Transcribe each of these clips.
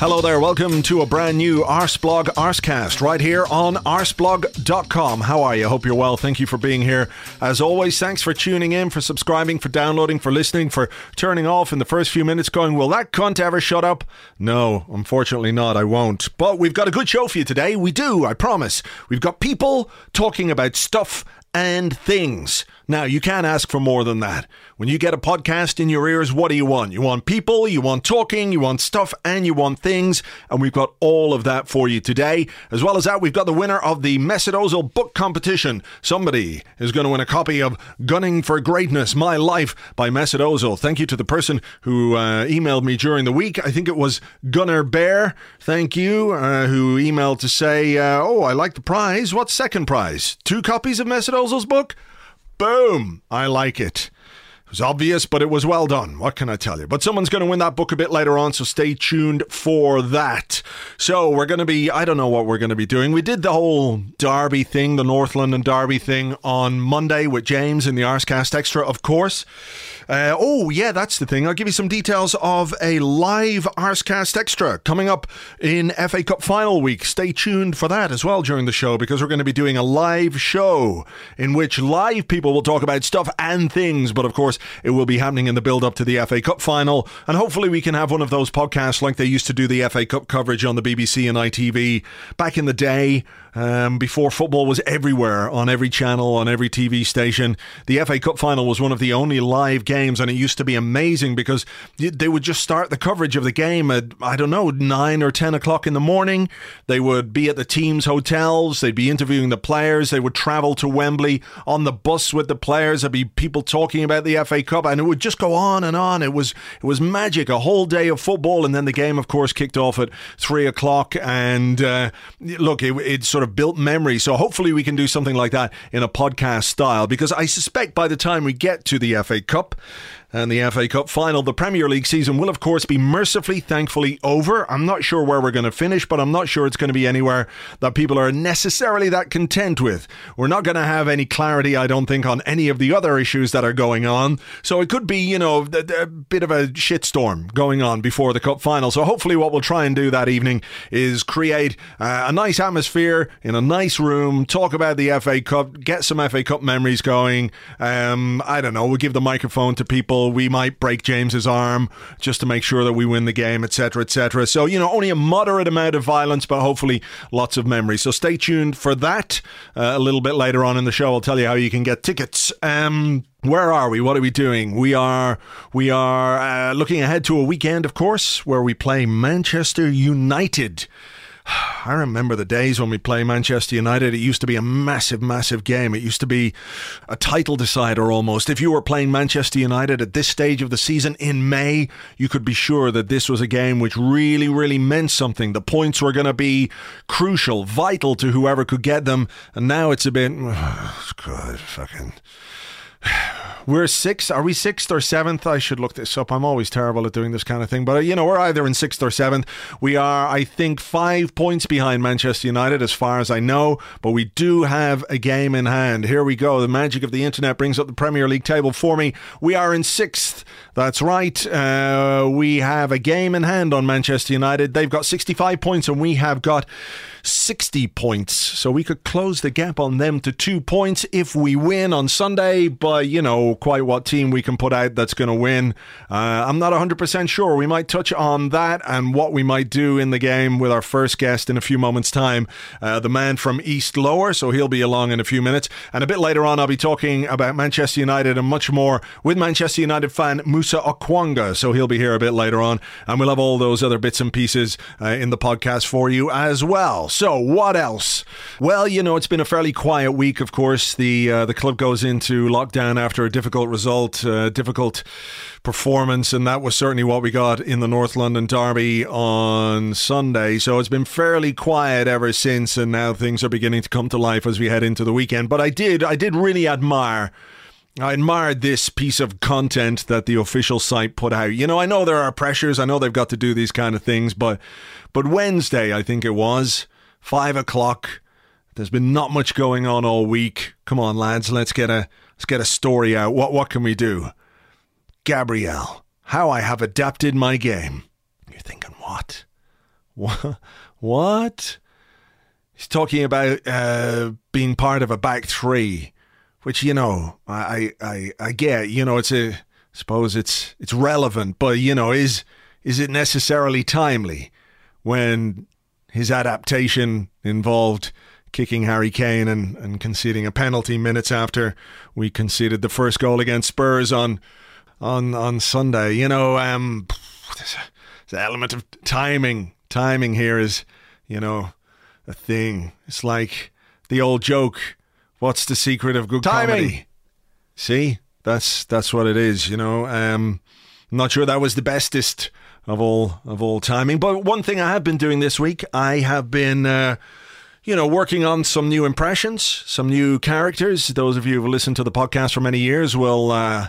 Hello there, welcome to a brand new Arseblog Arsecast right here on arseblog.com. How are you? Hope you're well. Thank you for being here. As always, thanks for tuning in, for subscribing, for downloading, for listening, for turning off in the first few minutes going, Will that cunt ever shut up? No, unfortunately not. I won't. But we've got a good show for you today. We do, I promise. We've got people talking about stuff and things. Now, you can't ask for more than that. When you get a podcast in your ears, what do you want? You want people, you want talking, you want stuff, and you want things. And we've got all of that for you today. As well as that, we've got the winner of the Ozil book competition. Somebody is going to win a copy of Gunning for Greatness My Life by Ozil. Thank you to the person who uh, emailed me during the week. I think it was Gunnar Bear. Thank you, uh, who emailed to say, uh, Oh, I like the prize. What's second prize? Two copies of Ozil's book? Boom! I like it. It was obvious, but it was well done. What can I tell you? But someone's going to win that book a bit later on, so stay tuned for that. So we're going to be, I don't know what we're going to be doing. We did the whole Derby thing, the North London Derby thing on Monday with James in the Arsecast Extra, of course. Uh, oh, yeah, that's the thing. I'll give you some details of a live Arsecast Extra coming up in FA Cup final week. Stay tuned for that as well during the show because we're going to be doing a live show in which live people will talk about stuff and things. But of course, it will be happening in the build up to the FA Cup final. And hopefully, we can have one of those podcasts like they used to do the FA Cup coverage on the BBC and ITV back in the day um, before football was everywhere on every channel, on every TV station. The FA Cup final was one of the only live games, and it used to be amazing because they would just start the coverage of the game at, I don't know, 9 or 10 o'clock in the morning. They would be at the team's hotels, they'd be interviewing the players, they would travel to Wembley on the bus with the players, there'd be people talking about the FA Cup, and it would just go on and on. It was, it was magic, a whole day of football, and then the game, of course, kicked off at 3 o'clock. And uh, look, it, it sort sort of built memory. So hopefully we can do something like that in a podcast style because I suspect by the time we get to the FA Cup, and the FA Cup final. The Premier League season will, of course, be mercifully, thankfully over. I'm not sure where we're going to finish, but I'm not sure it's going to be anywhere that people are necessarily that content with. We're not going to have any clarity, I don't think, on any of the other issues that are going on. So it could be, you know, a, a bit of a shitstorm going on before the Cup final. So hopefully, what we'll try and do that evening is create uh, a nice atmosphere in a nice room, talk about the FA Cup, get some FA Cup memories going. Um, I don't know, we'll give the microphone to people we might break James's arm just to make sure that we win the game, etc., etc. So, you know, only a moderate amount of violence, but hopefully lots of memories. So stay tuned for that. Uh, a little bit later on in the show, I'll tell you how you can get tickets. Um, where are we? What are we doing? We are we are uh, looking ahead to a weekend, of course, where we play Manchester United. I remember the days when we play Manchester United. It used to be a massive, massive game. It used to be a title decider almost. If you were playing Manchester United at this stage of the season in May, you could be sure that this was a game which really, really meant something. The points were going to be crucial, vital to whoever could get them. And now it's a bit, oh, God, fucking. We're sixth. Are we sixth or seventh? I should look this up. I'm always terrible at doing this kind of thing. But, uh, you know, we're either in sixth or seventh. We are, I think, five points behind Manchester United, as far as I know. But we do have a game in hand. Here we go. The magic of the internet brings up the Premier League table for me. We are in sixth. That's right. Uh, we have a game in hand on Manchester United. They've got 65 points, and we have got 60 points. So we could close the gap on them to two points if we win on Sunday. But you know, quite what team we can put out that's going to win. Uh, I'm not 100% sure. We might touch on that and what we might do in the game with our first guest in a few moments' time, uh, the man from East Lower. So he'll be along in a few minutes. And a bit later on, I'll be talking about Manchester United and much more with Manchester United fan Musa Okwonga. So he'll be here a bit later on. And we'll have all those other bits and pieces uh, in the podcast for you as well. So, what else? Well, you know, it's been a fairly quiet week, of course. The, uh, the club goes into lockdown after a difficult result, uh, difficult performance, and that was certainly what we got in the North London Derby on Sunday. So it's been fairly quiet ever since, and now things are beginning to come to life as we head into the weekend. But I did, I did really admire. I admired this piece of content that the official site put out. You know, I know there are pressures. I know they've got to do these kind of things, but but Wednesday, I think it was five o'clock. There's been not much going on all week. Come on, lads, let's get a let's get a story out. What what can we do? Gabriel, how I have adapted my game. You're thinking, what? What? What? He's talking about uh, being part of a back three, which you know I, I I get. You know, it's a suppose it's it's relevant, but you know, is is it necessarily timely when his adaptation involved kicking Harry Kane and, and conceding a penalty minutes after we conceded the first goal against Spurs on on on Sunday. You know, um, there's, a, there's an element of timing. Timing here is, you know, a thing. It's like the old joke. What's the secret of good timing? comedy? See, that's that's what it is. You know, um, I'm not sure that was the bestest of all of all timing. But one thing I have been doing this week, I have been. Uh, you know, working on some new impressions, some new characters. Those of you who've listened to the podcast for many years will uh,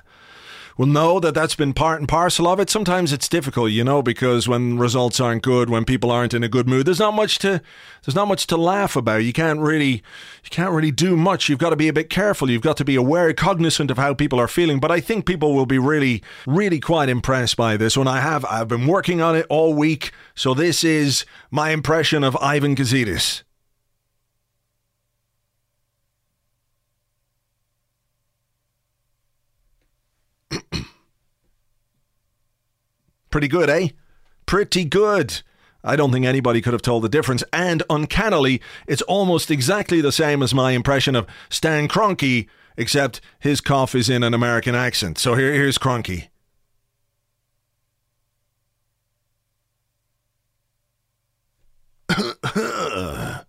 will know that that's been part and parcel of it. Sometimes it's difficult, you know, because when results aren't good, when people aren't in a good mood, there's not much to there's not much to laugh about. You can't really you can't really do much. You've got to be a bit careful. You've got to be aware, cognizant of how people are feeling. But I think people will be really, really quite impressed by this one. I have I've been working on it all week. So this is my impression of Ivan Gazidis. Pretty good, eh? Pretty good. I don't think anybody could have told the difference. And uncannily, it's almost exactly the same as my impression of Stan Kroenke, except his cough is in an American accent. So here, here's Kroenke.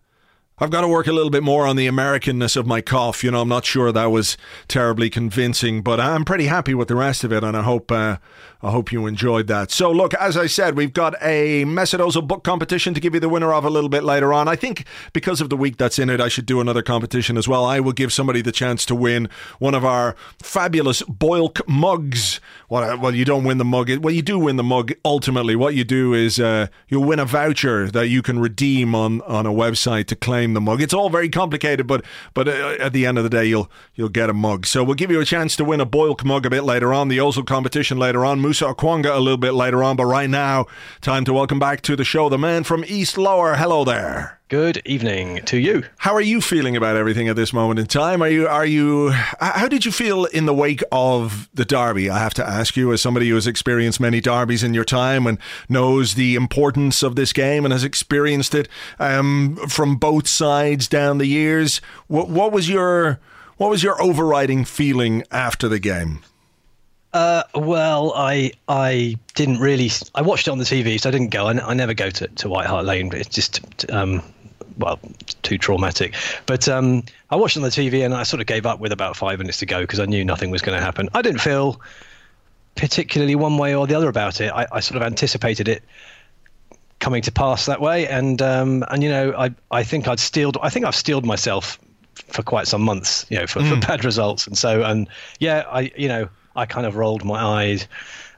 I've got to work a little bit more on the Americanness of my cough. You know, I'm not sure that was terribly convincing, but I'm pretty happy with the rest of it, and I hope uh, I hope you enjoyed that. So, look, as I said, we've got a Ozil book competition to give you the winner of a little bit later on. I think because of the week that's in it, I should do another competition as well. I will give somebody the chance to win one of our fabulous Boilk mugs. Well, you don't win the mug. Well, you do win the mug. Ultimately, what you do is uh, you'll win a voucher that you can redeem on on a website to claim the mug. It's all very complicated, but but uh, at the end of the day, you'll you'll get a mug. So we'll give you a chance to win a Boilk mug a bit later on. The Ozil competition later on. Musa Okwonga a little bit later on, but right now, time to welcome back to the show the man from East Lower. Hello there. Good evening to you. How are you feeling about everything at this moment in time? Are you are you how did you feel in the wake of the derby? I have to ask you as somebody who has experienced many derbies in your time and knows the importance of this game and has experienced it um, from both sides down the years. What what was your what was your overriding feeling after the game? Uh, well, I I didn't really. I watched it on the TV, so I didn't go. I, I never go to, to White Hart Lane, but it's just um, well too traumatic. But um, I watched it on the TV, and I sort of gave up with about five minutes to go because I knew nothing was going to happen. I didn't feel particularly one way or the other about it. I, I sort of anticipated it coming to pass that way, and um, and you know, I I think I'd steeled. I think I've steeled myself for quite some months, you know, for, mm. for bad results, and so and yeah, I you know I kind of rolled my eyes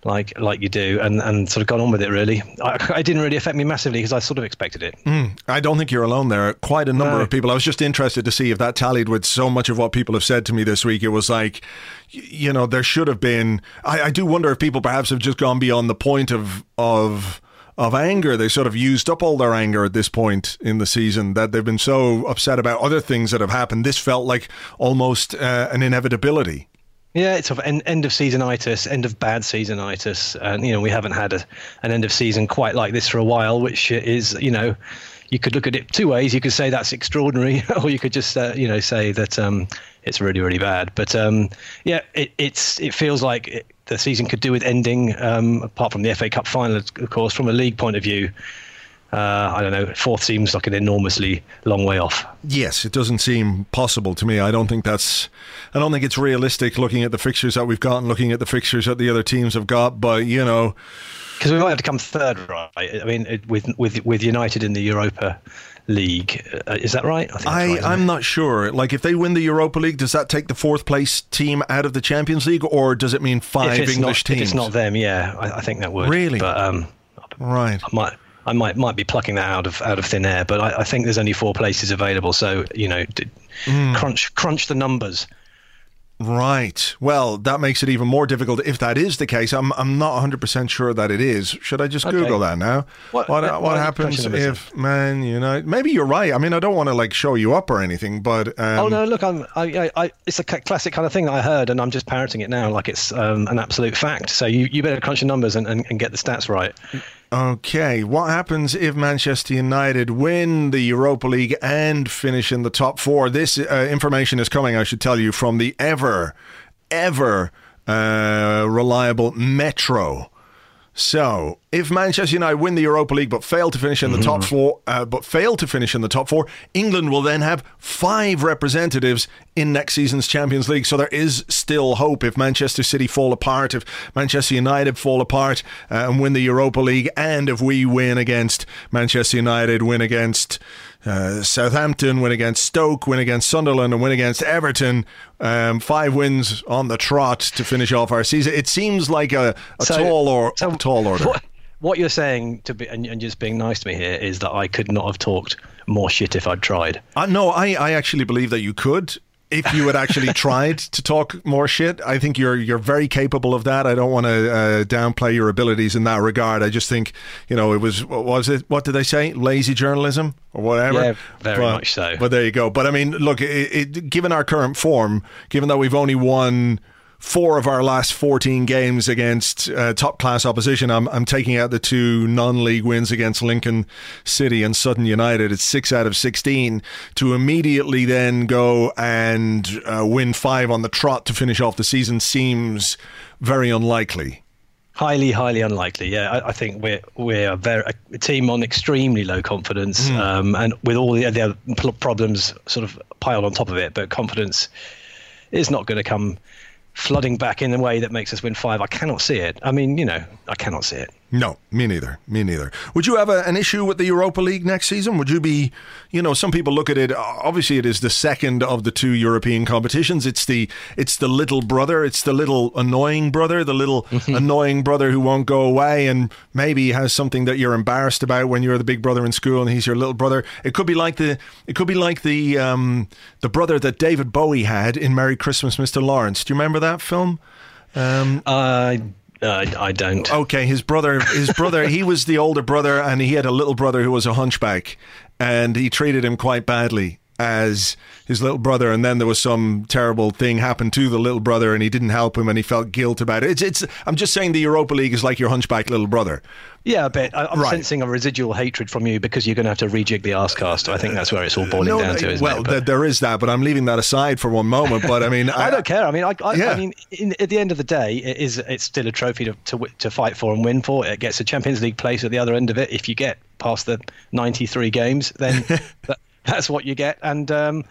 like like you do and, and sort of gone on with it really. I, it didn't really affect me massively because I sort of expected it. Mm, I don't think you're alone there. Quite a number no. of people. I was just interested to see if that tallied with so much of what people have said to me this week. It was like, you know, there should have been. I, I do wonder if people perhaps have just gone beyond the point of of of anger. They sort of used up all their anger at this point in the season that they've been so upset about other things that have happened. This felt like almost uh, an inevitability. Yeah, it's of end, end of seasonitis, end of bad seasonitis, and you know we haven't had a, an end of season quite like this for a while, which is you know you could look at it two ways. You could say that's extraordinary, or you could just uh, you know say that um, it's really really bad. But um, yeah, it, it's it feels like it, the season could do with ending. Um, apart from the FA Cup final, of course, from a league point of view, uh, I don't know. Fourth seems like an enormously long way off. Yes, it doesn't seem possible to me. I don't think that's. I don't think it's realistic looking at the fixtures that we've got and looking at the fixtures that the other teams have got. But you know, because we might have to come third, right? I mean, with with with United in the Europa League, uh, is that right? I, right, I'm not sure. Like, if they win the Europa League, does that take the fourth place team out of the Champions League, or does it mean five English not, teams? If it's not them, yeah, I, I think that would. Really? But um, right. I might I might might be plucking that out of out of thin air, but I, I think there's only four places available. So you know, d- mm. crunch crunch the numbers. Right. Well, that makes it even more difficult if that is the case. I'm I'm not 100% sure that it is. Should I just okay. Google that now? What what, what, what happens if Man United Maybe you're right. I mean, I don't want to like show you up or anything, but um, Oh no, look, I'm I, I, it's a classic kind of thing I heard and I'm just parroting it now like it's um, an absolute fact. So you, you better crunch your numbers and, and, and get the stats right. Okay, what happens if Manchester United win the Europa League and finish in the top four? This uh, information is coming, I should tell you, from the ever, ever uh, reliable Metro. So, if Manchester United win the Europa League but fail to finish in the mm-hmm. top four, uh, but fail to finish in the top four, England will then have five representatives in next season's Champions League. So there is still hope if Manchester City fall apart, if Manchester United fall apart uh, and win the Europa League, and if we win against Manchester United, win against uh, Southampton, win against Stoke, win against Sunderland, and win against Everton. Um, five wins on the trot to finish off our season. It seems like a, a so, tall or so tall order. What, what you're saying to be and, and, just being nice to me here is that I could not have talked more shit if I'd tried. Uh, no, I, I actually believe that you could if you had actually tried to talk more shit, I think you're you're very capable of that. I don't want to uh, downplay your abilities in that regard. I just think you know it was what was it? What did they say? Lazy journalism or whatever. Yeah, very but, much so. But there you go. But I mean, look, it, it, given our current form, given that we've only won four of our last 14 games against uh, top class opposition. I'm, I'm taking out the two non league wins against Lincoln City and Sutton United. It's six out of 16. To immediately then go and uh, win five on the trot to finish off the season seems very unlikely. Highly, highly unlikely. Yeah, I, I, think we're we're a, very, a team on extremely low confidence, mm. um, and with all the other problems sort of piled on top of it. But confidence is not going to come flooding back in a way that makes us win five. I cannot see it. I mean, you know, I cannot see it. No, me neither. Me neither. Would you have a, an issue with the Europa League next season? Would you be, you know, some people look at it. Obviously, it is the second of the two European competitions. It's the it's the little brother. It's the little annoying brother. The little mm-hmm. annoying brother who won't go away and maybe has something that you're embarrassed about when you're the big brother in school and he's your little brother. It could be like the it could be like the um, the brother that David Bowie had in Merry Christmas, Mr. Lawrence. Do you remember that film? Um, I I don't. Okay, his brother, his brother, he was the older brother, and he had a little brother who was a hunchback, and he treated him quite badly as his little brother, and then there was some terrible thing happened to the little brother, and he didn't help him, and he felt guilt about it. It's, it's. I'm just saying the Europa League is like your hunchback little brother. Yeah, a bit. I, am right. sensing a residual hatred from you because you're going to have to rejig the Arsecast. I think that's where it's all boiling no, down to. well, th- there is that, but I'm leaving that aside for one moment. But I mean, I, I, don't care. I mean, I, I, yeah. I mean, in, at the end of the day, it is it's still a trophy to, to to fight for and win for. It gets a Champions League place at the other end of it. If you get past the 93 games, then that, that's what you get. And um,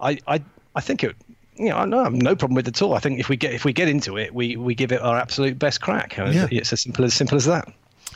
I, I, I think it. You know, no, no problem with it at all. I think if we get if we get into it, we, we give it our absolute best crack. Yeah. It's as simple as simple as that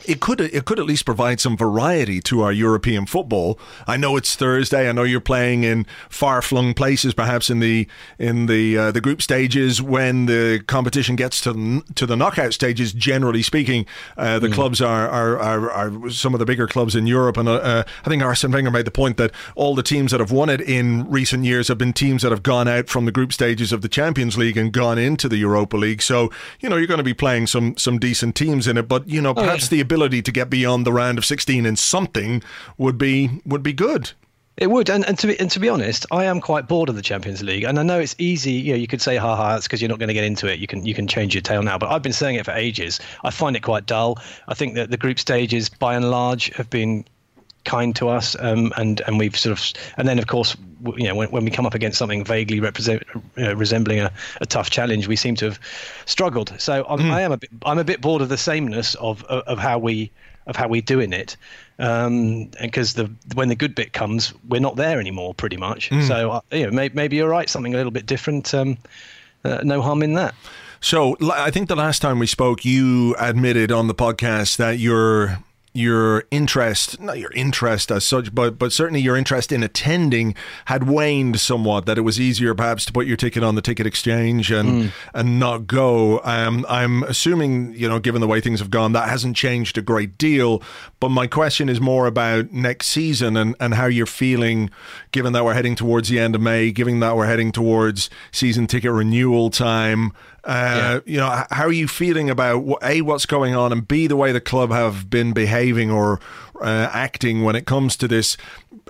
it could it could at least provide some variety to our European football. I know it's Thursday. I know you're playing in far flung places, perhaps in the in the uh, the group stages when the competition gets to to the knockout stages. Generally speaking, uh, the mm. clubs are, are, are are some of the bigger clubs in Europe, and uh, uh, I think Arsene Wenger made the point that all the teams that have won it in recent years have been teams that have gone out from the group stages of the Champions League and gone into the Europa League. So you know you're going to be playing some some decent teams in it, but you know perhaps oh, yeah. the ability to get beyond the round of 16 in something would be would be good. It would, and, and to be and to be honest, I am quite bored of the Champions League, and I know it's easy. You know, you could say, "Ha ha," it's because you're not going to get into it. You can you can change your tail now, but I've been saying it for ages. I find it quite dull. I think that the group stages, by and large, have been kind to us, um, and and we've sort of, and then of course, you know, when, when we come up against something vaguely represent, uh, resembling a, a tough challenge, we seem to have struggled. So I'm, mm. I am a bit, I'm a bit bored of the sameness of of, of how we of how we're doing it um, because the when the good bit comes, we're not there anymore, pretty much. Mm. So uh, you know, maybe, maybe, you're right. Something a little bit different. Um, uh, no harm in that. So I think the last time we spoke, you admitted on the podcast that you're your interest, not your interest as such, but but certainly your interest in attending had waned somewhat. That it was easier perhaps to put your ticket on the ticket exchange and mm. and not go. Um, I'm assuming you know, given the way things have gone, that hasn't changed a great deal. But my question is more about next season and and how you're feeling, given that we're heading towards the end of May, given that we're heading towards season ticket renewal time. Uh, yeah. You know, how are you feeling about a what's going on, and b the way the club have been behaving or uh, acting when it comes to this?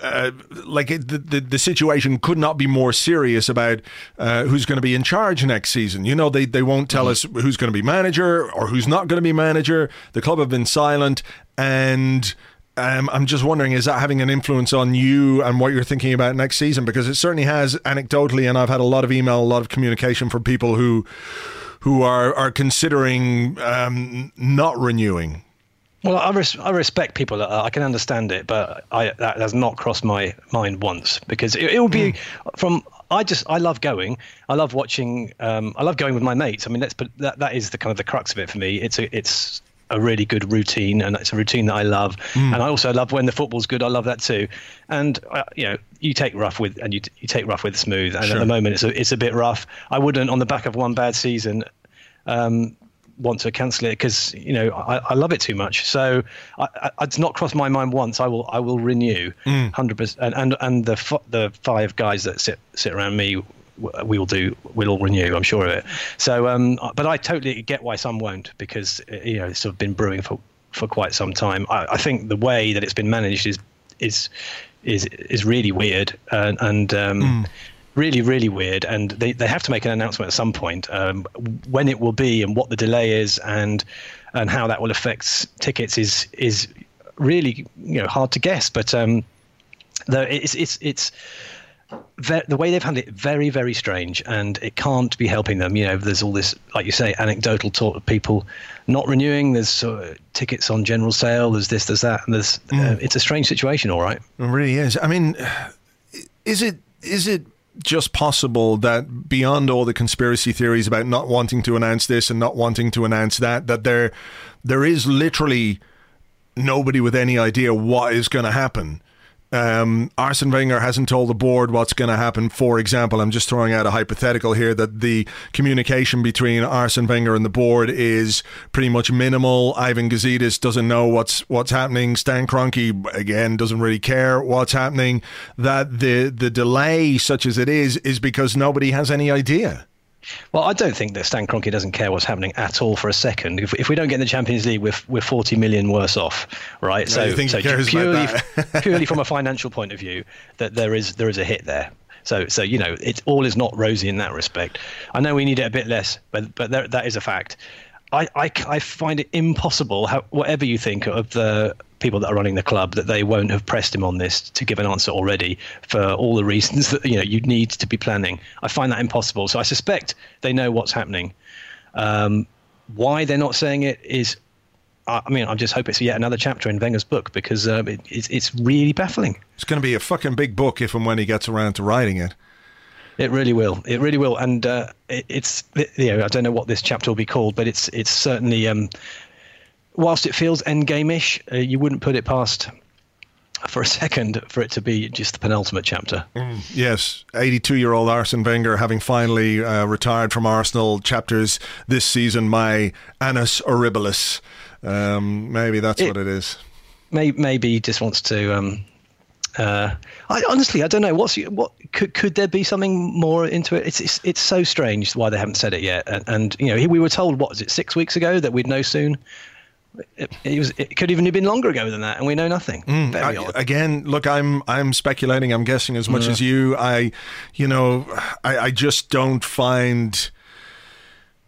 Uh, like it, the, the, the situation could not be more serious about uh, who's going to be in charge next season. You know, they they won't tell mm-hmm. us who's going to be manager or who's not going to be manager. The club have been silent and. Um, I'm just wondering, is that having an influence on you and what you're thinking about next season? Because it certainly has anecdotally, and I've had a lot of email, a lot of communication from people who who are are considering um, not renewing. Well, I, res- I respect people. I can understand it, but I, that has not crossed my mind once because it, it will be mm. from. I just I love going. I love watching. Um, I love going with my mates. I mean, that's but that that is the kind of the crux of it for me. It's a it's a really good routine, and it's a routine that I love. Mm. And I also love when the football's good. I love that too. And uh, you know, you take rough with and you you take rough with smooth. And sure. at the moment, it's a it's a bit rough. I wouldn't on the back of one bad season. Um, want to cancel it because you know I, I, love it too much. So I, I, it's not crossed my mind once. I will I will renew mm. hundred mm. percent. And and and the the five guys that sit sit around me we'll do we'll all renew i'm sure of it. So um but i totally get why some won't because uh, you know it's sort of been brewing for for quite some time. I, I think the way that it's been managed is is is is really weird and, and um mm. really really weird. And they, they have to make an announcement at some point um, when it will be and what the delay is and and how that will affect tickets is is really you know hard to guess. But um though it's it's it's the way they've handled it very very strange and it can't be helping them. You know there's all this like you say anecdotal talk of people not renewing. There's uh, tickets on general sale. There's this there's that and there's uh, mm. uh, it's a strange situation all right? It really is. I mean is it is it just possible that beyond all the conspiracy theories about not wanting to announce this and not wanting to announce that that there there is literally nobody with any idea what is going to happen um, Arsene Wenger hasn't told the board what's going to happen. For example, I'm just throwing out a hypothetical here that the communication between Arsene Wenger and the board is pretty much minimal. Ivan Gazidis doesn't know what's what's happening. Stan Kroenke again doesn't really care what's happening. That the the delay, such as it is, is because nobody has any idea. Well, I don't think that Stan Kroenke doesn't care what's happening at all for a second. If, if we don't get in the Champions League, we're, we're 40 million worse off, right? No, so, so purely, purely from a financial point of view, that there is there is a hit there. So, so you know, it's all is not rosy in that respect. I know we need it a bit less, but but there, that is a fact. I, I, I find it impossible, how, whatever you think of the people that are running the club, that they won't have pressed him on this to give an answer already for all the reasons that you know you need to be planning. I find that impossible. So I suspect they know what's happening. Um, why they're not saying it is, I mean, I just hope it's yet another chapter in Wenger's book because um, it, it's, it's really baffling. It's going to be a fucking big book if and when he gets around to writing it. It really will. It really will. And uh, it, it's you know I don't know what this chapter will be called, but it's it's certainly um, whilst it feels endgame-ish, uh, you wouldn't put it past for a second for it to be just the penultimate chapter. Mm, yes, 82 year old Arsene Wenger having finally uh, retired from Arsenal chapters this season, my annus horribilis. Um, maybe that's it, what it is. Maybe, maybe he just wants to um, uh, I honestly, I don't know. What's what could could there be something more into it? It's it's, it's so strange why they haven't said it yet. And, and you know, we were told what was it six weeks ago that we'd know soon. It, it, was. It could even have been longer ago than that, and we know nothing. Mm, I. Again, look, I'm I'm speculating. I'm guessing as much as you. I, you know, I, I just don't find.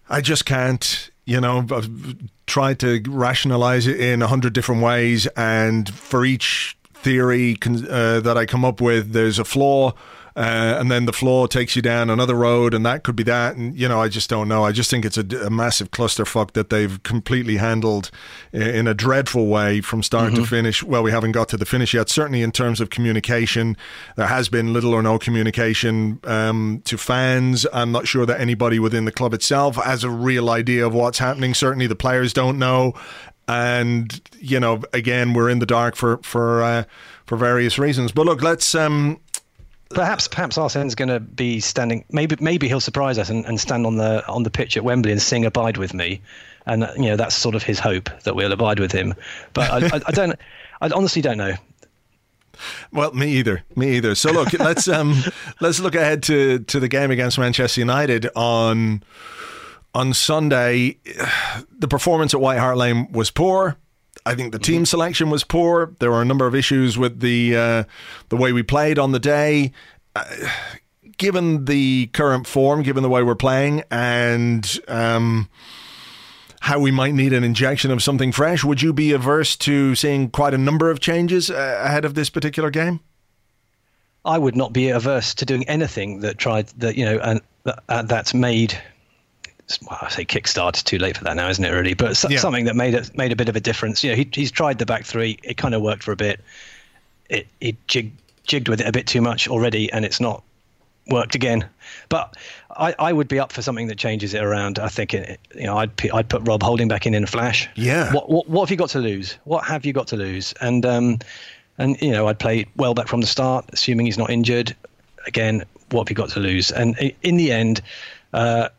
I just can't. You know, I've tried to rationalize it in a hundred different ways, and for each theory uh, that I come up with, there's a flaw uh, and then the floor takes you down another road, and that could be that. And you know, I just don't know. I just think it's a, a massive clusterfuck that they've completely handled in a dreadful way from start mm-hmm. to finish. Well, we haven't got to the finish yet. Certainly, in terms of communication, there has been little or no communication um, to fans. I'm not sure that anybody within the club itself has a real idea of what's happening. Certainly, the players don't know and you know again we're in the dark for for uh, for various reasons but look let's um Perhaps, perhaps Arsene's going to be standing. Maybe, maybe he'll surprise us and, and stand on the on the pitch at Wembley and sing "Abide with Me," and you know that's sort of his hope that we'll abide with him. But I, I, I don't. I honestly don't know. Well, me either. Me either. So look, let's um, let's look ahead to to the game against Manchester United on on Sunday. The performance at White Hart Lane was poor. I think the team mm-hmm. selection was poor. There were a number of issues with the uh, the way we played on the day. Uh, given the current form, given the way we're playing, and um, how we might need an injection of something fresh, would you be averse to seeing quite a number of changes uh, ahead of this particular game? I would not be averse to doing anything that tried that you know and uh, that's made well, I say kickstart. Too late for that now, isn't it? Really, but so, yeah. something that made it made a bit of a difference. You know, he, he's tried the back three. It kind of worked for a bit. It it jig, jigged with it a bit too much already, and it's not worked again. But I, I would be up for something that changes it around. I think it, you know I'd I'd put Rob Holding back in in a flash. Yeah. What what what have you got to lose? What have you got to lose? And um, and you know I'd play Welbeck from the start, assuming he's not injured. Again, what have you got to lose? And in the end. Uh,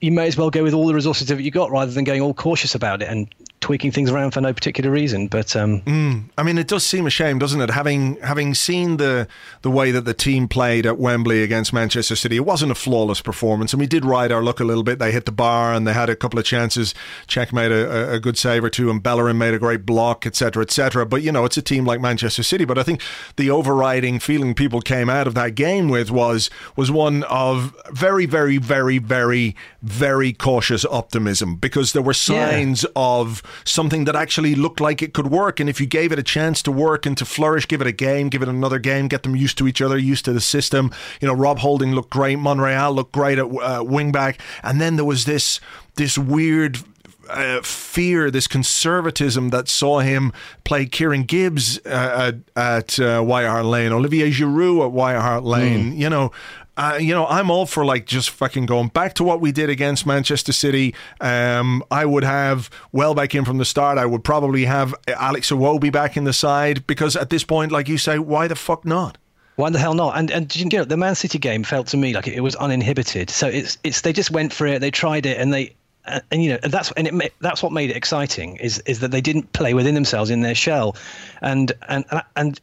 you may as well go with all the resources that you got rather than going all cautious about it and tweaking things around for no particular reason. But um, mm, I mean, it does seem a shame, doesn't it? Having having seen the the way that the team played at Wembley against Manchester City, it wasn't a flawless performance, and we did ride our luck a little bit. They hit the bar and they had a couple of chances. Cech made a, a good save or two, and Bellerin made a great block, etc., etc. But you know, it's a team like Manchester City. But I think the overriding feeling people came out of that game with was was one of very, very, very, very, very cautious optimism because there were signs yeah. of something that actually looked like it could work. And if you gave it a chance to work and to flourish, give it a game, give it another game, get them used to each other, used to the system. You know, Rob Holding looked great, Monreal looked great at uh, wingback, and then there was this this weird uh, fear, this conservatism that saw him play Kieran Gibbs uh, at, at uh, White Hart Lane, Olivier Giroud at White Hart Lane. Mm. You know, uh, you know, I'm all for like just fucking going back to what we did against Manchester City. Um, I would have Welbeck in from the start. I would probably have Alex Iwobi back in the side because at this point, like you say, why the fuck not? Why the hell not? And and you know, the Man City game felt to me like it was uninhibited. So it's it's they just went for it. They tried it, and they and, and you know that's and it that's what made it exciting is is that they didn't play within themselves in their shell, and and and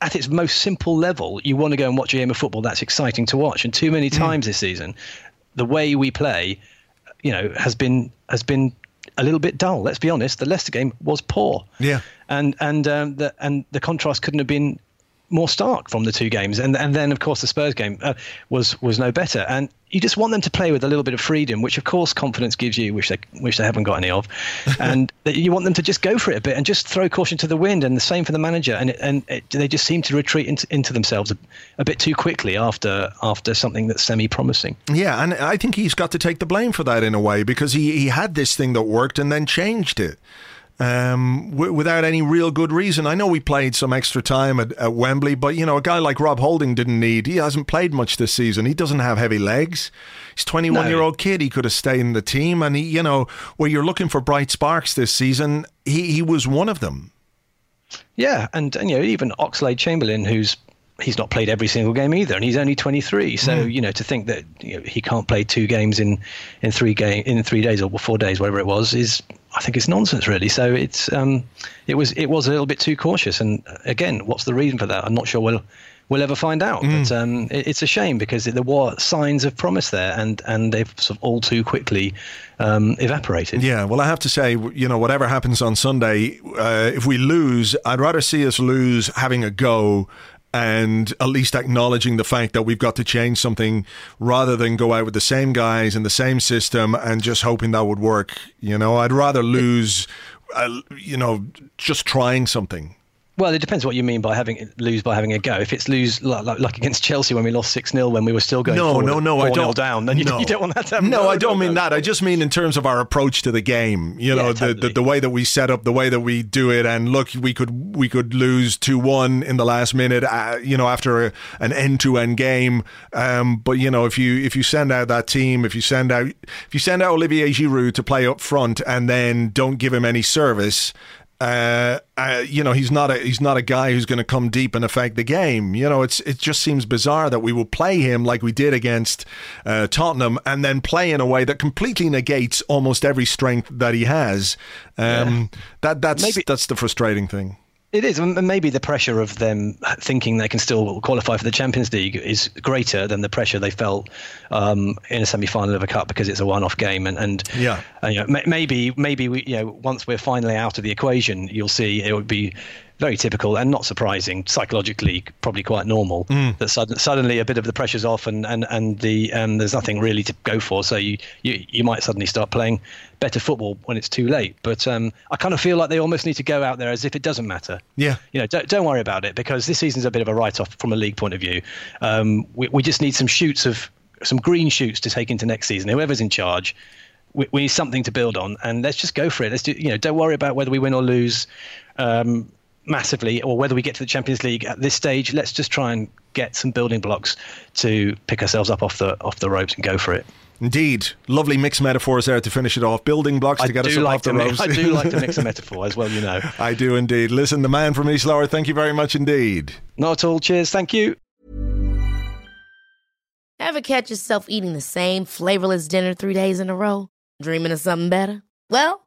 at its most simple level, you want to go and watch a game of football that's exciting to watch. And too many mm. times mm. this season, the way we play, you know, has been has been a little bit dull. Let's be honest. The Leicester game was poor. Yeah. And and um, the and the contrast couldn't have been more stark from the two games, and and then of course the Spurs game uh, was was no better. And you just want them to play with a little bit of freedom, which of course confidence gives you, which they which they haven't got any of, and you want them to just go for it a bit and just throw caution to the wind. And the same for the manager, and it, and it, they just seem to retreat into, into themselves a, a, bit too quickly after after something that's semi promising. Yeah, and I think he's got to take the blame for that in a way because he he had this thing that worked and then changed it um, w- without any real good reason. I know we played some extra time at, at, Wembley, but you know, a guy like Rob Holding didn't need. He hasn't played much this season. He doesn't have heavy legs. He's twenty one no. year old kid. He could have stayed in the team, and he, you know, where you're looking for bright sparks this season, he he was one of them. Yeah, and, and you know, even Oxlade Chamberlain, who's he's not played every single game either, and he's only 23. So mm. you know, to think that you know, he can't play two games in in three game in three days or four days, whatever it was, is I think it's nonsense, really. So it's um, it was it was a little bit too cautious. And again, what's the reason for that? I'm not sure. We'll we'll ever find out. Mm. But um, it, it's a shame because there were signs of promise there, and and they've sort of all too quickly um, evaporated. Yeah, well, I have to say, you know, whatever happens on Sunday, uh, if we lose, I'd rather see us lose having a go and at least acknowledging the fact that we've got to change something rather than go out with the same guys and the same system and just hoping that would work. You know, I'd rather lose, uh, you know, just trying something. Well, it depends what you mean by having lose by having a go. If it's lose like, like against Chelsea when we lost six 0 when we were still going no no no I don't down then you, no. you don't want that to happen. No, no I don't mean that. I just mean in terms of our approach to the game. You know, yeah, totally. the, the, the way that we set up, the way that we do it, and look, we could we could lose two one in the last minute. Uh, you know, after a, an end to end game. Um, but you know, if you if you send out that team, if you send out if you send out Olivier Giroud to play up front and then don't give him any service uh, uh, you know, he's not a he's not a guy who's going to come deep and affect the game. You know, it's it just seems bizarre that we will play him like we did against uh, Tottenham, and then play in a way that completely negates almost every strength that he has. Um, yeah. That that's Maybe. that's the frustrating thing. It is, and maybe the pressure of them thinking they can still qualify for the Champions League is greater than the pressure they felt um, in a semi-final of a cup because it's a one-off game. And, and yeah, and, you know, maybe maybe we, you know, once we're finally out of the equation, you'll see it would be very typical and not surprising, psychologically probably quite normal. Mm. That sudden, suddenly a bit of the pressure's off and and and the um, there's nothing really to go for. So you, you you might suddenly start playing better football when it's too late. But um, I kind of feel like they almost need to go out there as if it doesn't matter. Yeah, you know, don't, don't worry about it because this season's a bit of a write-off from a league point of view. Um, we we just need some shoots of some green shoots to take into next season. Whoever's in charge. We, we need something to build on, and let's just go for it. Let's do, you know, don't worry about whether we win or lose. Um, massively, or whether we get to the Champions League at this stage, let's just try and get some building blocks to pick ourselves up off the off the ropes and go for it. Indeed, lovely mixed metaphors there to finish it off. Building blocks to get us like off the ropes. I do like to mix a metaphor as well, you know. I do indeed. Listen, the man from East Lower, thank you very much indeed. Not at all. Cheers. Thank you. Ever catch yourself eating the same flavorless dinner three days in a row? Dreaming of something better? Well,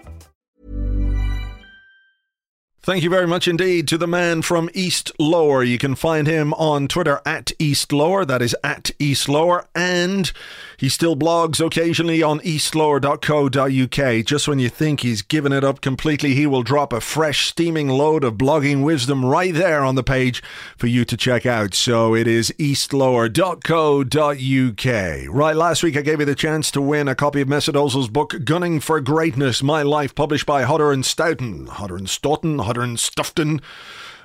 Thank you very much indeed to the man from East Lower. You can find him on Twitter at East Lower. That is at East Lower. And he still blogs occasionally on eastlower.co.uk. Just when you think he's given it up completely, he will drop a fresh, steaming load of blogging wisdom right there on the page for you to check out. So it is eastlower.co.uk. Right, last week I gave you the chance to win a copy of Mesut Ozil's book, Gunning for Greatness My Life, published by Hodder and Stoughton. Hodder and Stoughton, Hodder and Stoughton,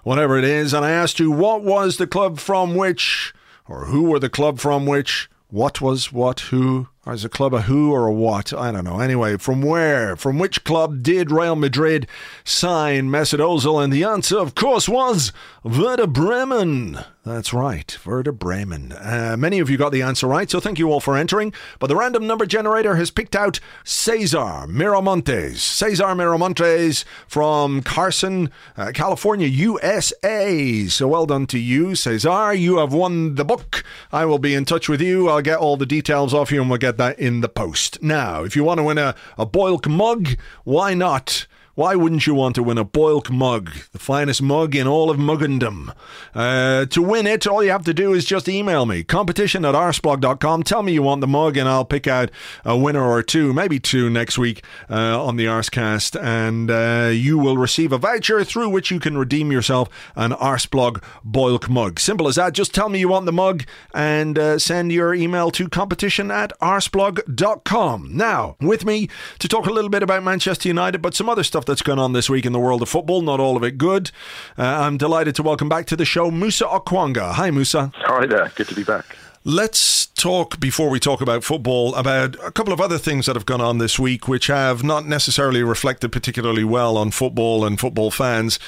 whatever it is. And I asked you, what was the club from which, or who were the club from which what was what, who, or is a club a who or a what? I don't know. Anyway, from where, from which club did Real Madrid sign Mesut Ozil? And the answer, of course, was Werder Bremen. That's right, Werder Bremen. Uh, many of you got the answer right, so thank you all for entering. But the random number generator has picked out Cesar Miramontes. Cesar Miramontes from Carson, uh, California, USA. So well done to you, Cesar. You have won the book. I will be in touch with you. I'll get all the details off you and we'll get that in the post. Now, if you want to win a, a Boilk mug, why not? Why wouldn't you want to win a Boilk mug, the finest mug in all of muggandom? Uh, to win it, all you have to do is just email me, competition at arseblog.com. Tell me you want the mug, and I'll pick out a winner or two, maybe two next week uh, on the Arsecast, and uh, you will receive a voucher through which you can redeem yourself an Arseblog Boilk mug. Simple as that. Just tell me you want the mug and uh, send your email to competition at arseblog.com. Now, with me to talk a little bit about Manchester United, but some other stuff that's going on this week in the world of football, not all of it good. Uh, I'm delighted to welcome back to the show Musa Okwonga. Hi, Musa. Hi there. Good to be back. Let's talk, before we talk about football, about a couple of other things that have gone on this week, which have not necessarily reflected particularly well on football and football fans.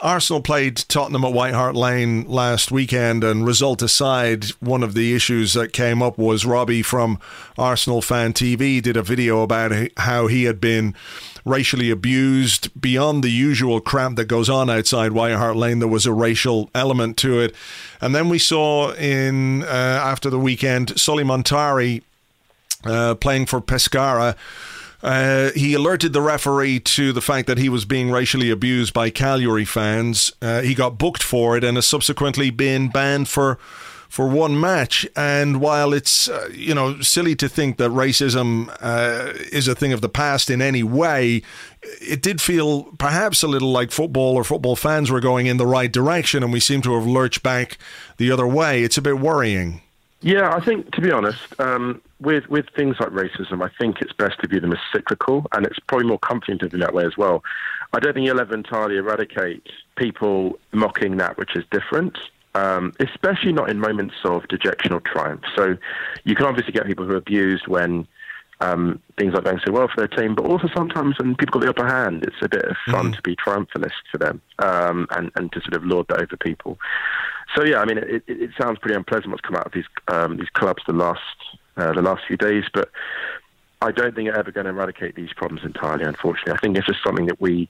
Arsenal played Tottenham at White Hart Lane last weekend, and result aside, one of the issues that came up was Robbie from Arsenal Fan TV did a video about how he had been racially abused beyond the usual crap that goes on outside White Hart Lane. There was a racial element to it, and then we saw in uh, after the weekend Sulley Muntari uh, playing for Pescara uh, he alerted the referee to the fact that he was being racially abused by Cagliari fans. Uh, he got booked for it and has subsequently been banned for for one match. And while it's uh, you know silly to think that racism uh, is a thing of the past in any way, it did feel perhaps a little like football or football fans were going in the right direction, and we seem to have lurched back the other way. It's a bit worrying. Yeah, I think to be honest, um, with with things like racism, I think it's best to view them as cyclical, and it's probably more comforting to do that way as well. I don't think you'll ever entirely eradicate people mocking that which is different. Um, especially not in moments of dejection or triumph. So you can obviously get people who are abused when um, things aren't going so well for their team, but also sometimes when people got the upper hand, it's a bit of fun mm. to be triumphalist for them um, and, and to sort of lord that over people. So yeah, I mean, it, it, it sounds pretty unpleasant what's come out of these um, these clubs the last uh, the last few days, but I don't think it's ever going to eradicate these problems entirely. Unfortunately, I think it's just something that we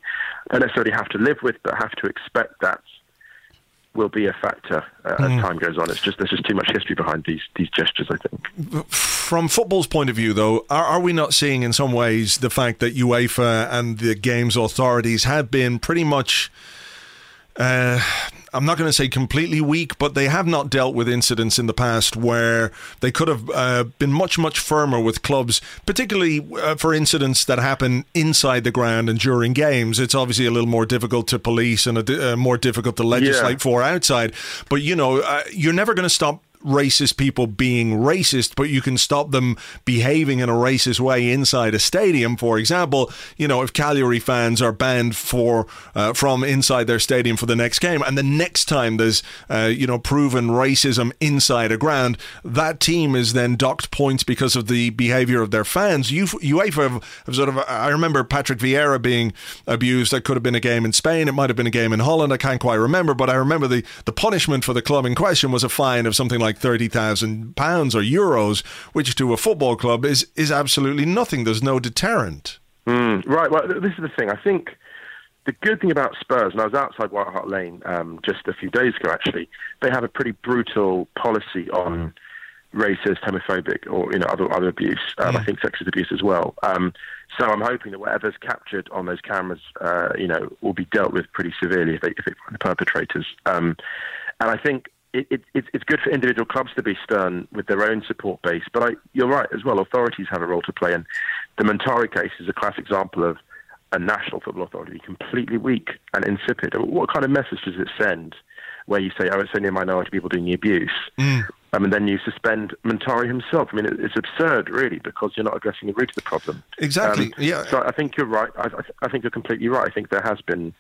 don't necessarily have to live with, but have to expect that will be a factor uh, mm. as hmm. time goes on. It's just there's just too much history behind these these gestures. I think. From football's point of view, though, are, are we not seeing in some ways the fact that UEFA and the games authorities have been pretty much uh, I'm not going to say completely weak, but they have not dealt with incidents in the past where they could have uh, been much, much firmer with clubs, particularly uh, for incidents that happen inside the ground and during games. It's obviously a little more difficult to police and a, uh, more difficult to legislate yeah. for outside. But, you know, uh, you're never going to stop racist people being racist, but you can stop them behaving in a racist way inside a stadium. For example, you know, if Cagliari fans are banned for uh, from inside their stadium for the next game, and the next time there's uh, you know proven racism inside a ground, that team is then docked points because of the behaviour of their fans. UEFA have, have sort of. I remember Patrick Vieira being abused. That could have been a game in Spain. It might have been a game in Holland. I can't quite remember, but I remember the the punishment for the club in question was a fine of something like like thirty thousand pounds or euros, which to a football club is is absolutely nothing. There's no deterrent. Mm, right. Well, this is the thing. I think the good thing about Spurs, and I was outside White Hart Lane um, just a few days ago. Actually, they have a pretty brutal policy on racist, homophobic, or you know other other abuse. Um, yeah. I think sexist abuse as well. Um, so I'm hoping that whatever's captured on those cameras, uh, you know, will be dealt with pretty severely if they, if they find the perpetrators. Um, and I think it, it, it's good for individual clubs to be stern with their own support base, but I, you're right as well. Authorities have a role to play, and the Muntari case is a classic example of a national football authority completely weak and insipid. What kind of message does it send where you say, "Oh, it's only a minority of people doing the abuse," mm. um, and then you suspend Muntari himself? I mean, it's absurd, really, because you're not addressing the root of the problem. Exactly. Um, yeah. So I think you're right. I, I think you're completely right. I think there has been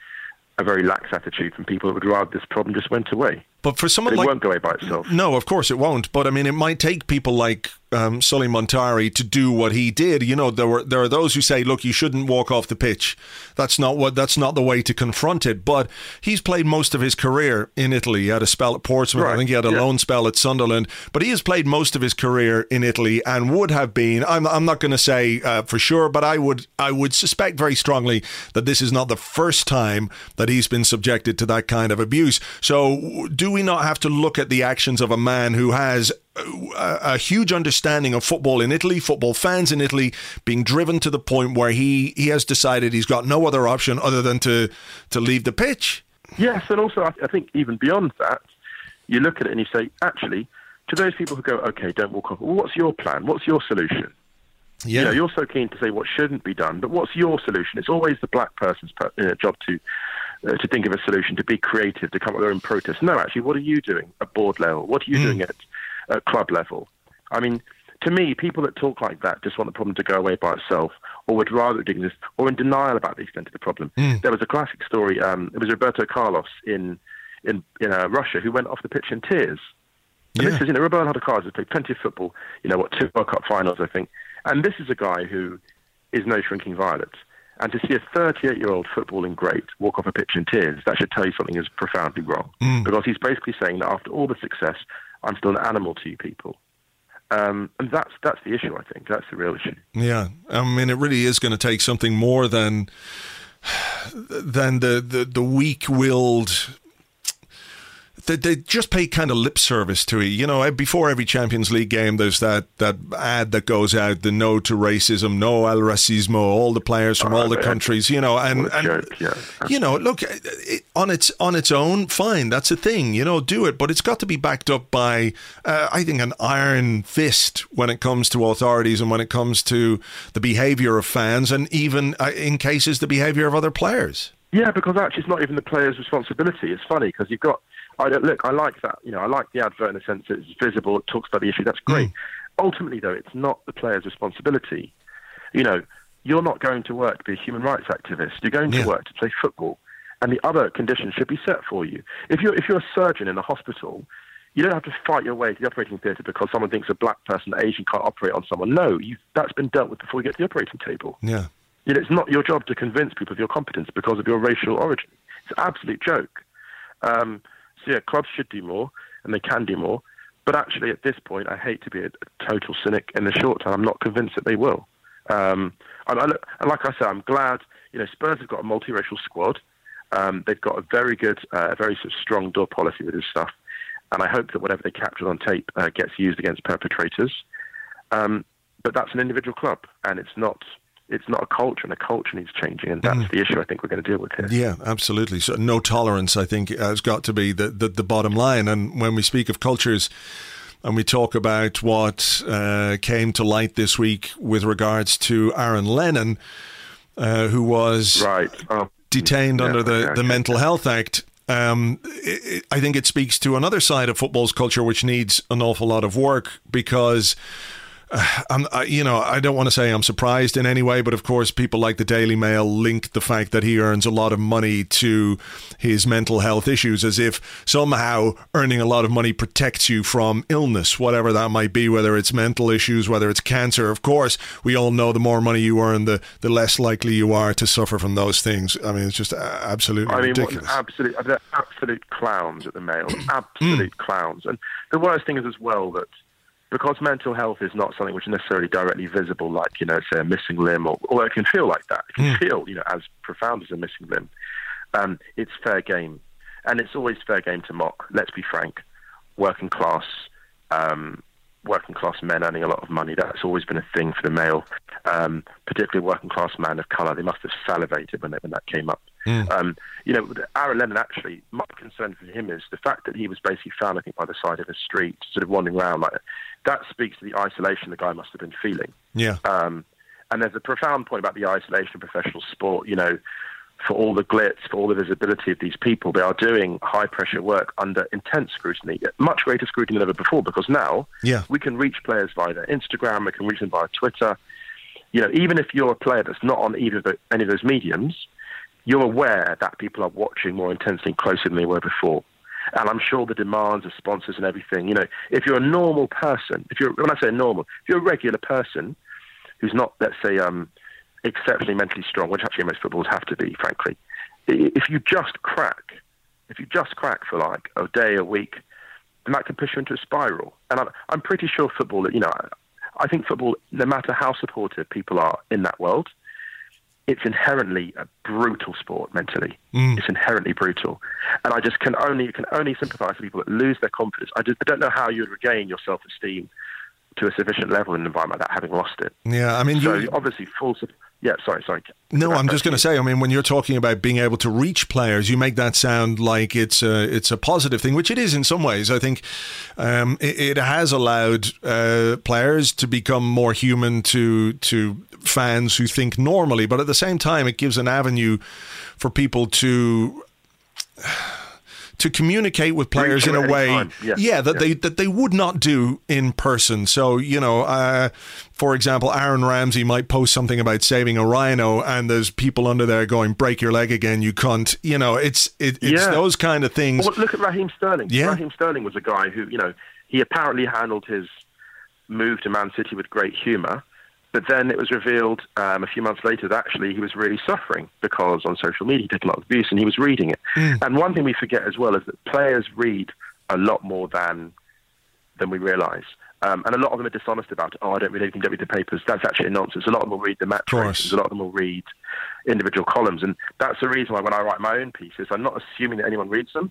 a very lax attitude from people that would rather this problem just went away. But for someone but it like, won't go away by itself. No, of course it won't. But I mean, it might take people like um, Sulley Muntari to do what he did. You know, there were there are those who say, "Look, you shouldn't walk off the pitch." That's not what. That's not the way to confront it. But he's played most of his career in Italy. He had a spell at Portsmouth. Right. I think he had a yeah. loan spell at Sunderland. But he has played most of his career in Italy and would have been. I'm, I'm not going to say uh, for sure, but I would I would suspect very strongly that this is not the first time that he's been subjected to that kind of abuse. So, do we not have to look at the actions of a man who has a, a, huge understanding of football in Italy, football fans in Italy being driven to the point where he, he has decided he's got no other option other than to, to leave the pitch. Yes, and also I, I think even beyond that, you look at it and you say, actually, to those people who go, okay, don't walk off, well, what's your plan? What's your solution? Yeah. You know, you're so keen to say what shouldn't be done, but what's your solution? It's always the black person's uh, job to uh, to think of a solution, to be creative, to come up with their own protest. No, actually, what are you doing at board level? What are you mm. doing at, at club level? I mean, to me, people that talk like that just want the problem to go away by itself, or would rather it exist, or in denial about the extent of the problem. Mm. There was a classic story. Um, it was Roberto Carlos in in in uh, Russia who went off the pitch in tears. And yeah. this is, you know, Roberto Carlos has played plenty of football. You know, what two World Cup finals, I think. And this is a guy who is no shrinking violet. And to see a 38 year old footballing great walk off a pitch in tears, that should tell you something is profoundly wrong. Mm. Because he's basically saying that after all the success, I'm still an animal to you people. Um, and that's that's the issue. I think that's the real issue. Yeah, I mean, it really is going to take something more than than the the, the weak willed they, they just pay kind of lip service to it. You know, before every Champions League game, there's that, that ad that goes out, the no to racism, no al racismo, all the players from oh, all the countries, you know, and, and yeah. you know, look, it, on its on its own, fine, that's a thing, you know, do it, but it's got to be backed up by, uh, I think, an iron fist when it comes to authorities and when it comes to the behaviour of fans, and even uh, in cases the behaviour of other players. Yeah, because actually, it's not even the player's responsibility. It's funny because you've got I don't look. I like that. You know, I like the advert in the sense that it's visible. It talks about the issue. That's great. Mm. Ultimately, though, it's not the player's responsibility. You know, you're not going to work to be a human rights activist. You're going to work to play football, and the other conditions should be set for you. If you're if you're a surgeon in a hospital, you don't have to fight your way to the operating theatre because someone thinks a black person, Asian, can't operate on someone. No, you, that's been dealt with before you get to the operating table. Yeah. You know, it's not your job to convince people of your competence because of your racial origin. It's an absolute joke. Um, so yeah, clubs should do more, and they can do more. But actually, at this point, I hate to be a, total cynic. In the short term, I'm not convinced that they will. Um, and, I, and, like I said, I'm glad. You know, Spurs have got a multiracial squad. Um, they've got a very good, uh, very sort of strong door policy with this stuff, and I hope that whatever they capture on tape uh, gets used against perpetrators. Um, but that's an individual club, and it's not it's not a culture, and a culture needs changing, and that's mm. the issue I think we're going to deal with here. Yeah, absolutely. So no tolerance, I think, has got to be the, the, the bottom line. And when we speak of cultures, and we talk about what uh, came to light this week with regards to Aaron Lennon, uh, who was right. Oh. detained yeah, under the, the Mental Health Act. Um, it, I think it speaks to another side of football's culture which needs an awful lot of work because I'm, I, you know, I don't want to say I'm surprised in any way, but of course, people like the Daily Mail link the fact that he earns a lot of money to his mental health issues as if somehow earning a lot of money protects you from illness, whatever that might be, whether it's mental issues, whether it's cancer. Of course, we all know the more money you earn, the, the less likely you are to suffer from those things. I mean, it's just absolutely I mean, ridiculous. Absolute, absolute clowns at the Mail, absolute clowns. And the worst thing is as well that because mental health is not something which is necessarily directly visible, like you know, say a missing limb, or although it can feel like that, it can mm. feel you know as profound as a missing limb. Um, it's fair game, and it's always fair game to mock. Let's be frank, working class, um, working class men earning a lot of money. That's always been a thing for the Mail, um, particularly working class man of colour. They must have salivated when, they, when that came up. Mm. Um, you know, Aaron Lennon actually, my concern for him is the fact that he was basically found, I think, by the side of a street, sort of wandering around like that speaks to the isolation the guy must have been feeling. Yeah. Um, and there's a profound point about the isolation of professional sport. You know, for all the glitz, for all the visibility of these people, they are doing high pressure work under intense scrutiny, much greater scrutiny than ever before. Because now, yeah. we can reach players via their Instagram, we can reach them via Twitter. You know, even if you're a player that's not on either of the, any of those mediums, you're aware that people are watching more intensely and closer than they were before. And I'm sure the demands of sponsors and everything, you know, if you're a normal person, if you're, when I say normal, if you're a regular person who's not, let's say, um, exceptionally mentally strong, which actually most footballers have to be, frankly, if you just crack, if you just crack for like a day, a week, then that can push you into a spiral. And I'm, I'm pretty sure football, you know, I think football, no matter how supportive people are in that world, it's inherently a brutal sport mentally. Mm. It's inherently brutal, and I just can only can only sympathise with people that lose their confidence. I just I don't know how you would regain your self esteem to a sufficient level in an environment like that, having lost it. Yeah, I mean, So you, obviously, full. Yeah, sorry, sorry. No, I'm just going to say. I mean, when you're talking about being able to reach players, you make that sound like it's a it's a positive thing, which it is in some ways. I think um, it, it has allowed uh, players to become more human to to fans who think normally, but at the same time, it gives an avenue for people to to communicate with players in a way. Yeah. yeah, that Yeah. they that they would not do in person. So you know, uh, for example, Aaron Ramsey might post something about saving a rhino, and there's people under there going, "Break your leg again, you cunt." You know, it's it, it's Yeah. those kind of things. Well, look at Raheem Sterling. Yeah. Raheem Sterling was a guy who, you know, he apparently handled his move to Man City with great humour, but then it was revealed um, a few months later that actually he was really suffering because on social media he took a lot of abuse and he was reading it. And one thing we forget as well is that players read a lot more than than we realise. Um, and a lot of them are dishonest about it. Oh, I don't read anything, don't read the papers. That's actually nonsense. A lot of them will read the match ratings. A lot of them will read individual columns. And that's the reason why when I write my own pieces, I'm not assuming that anyone reads them,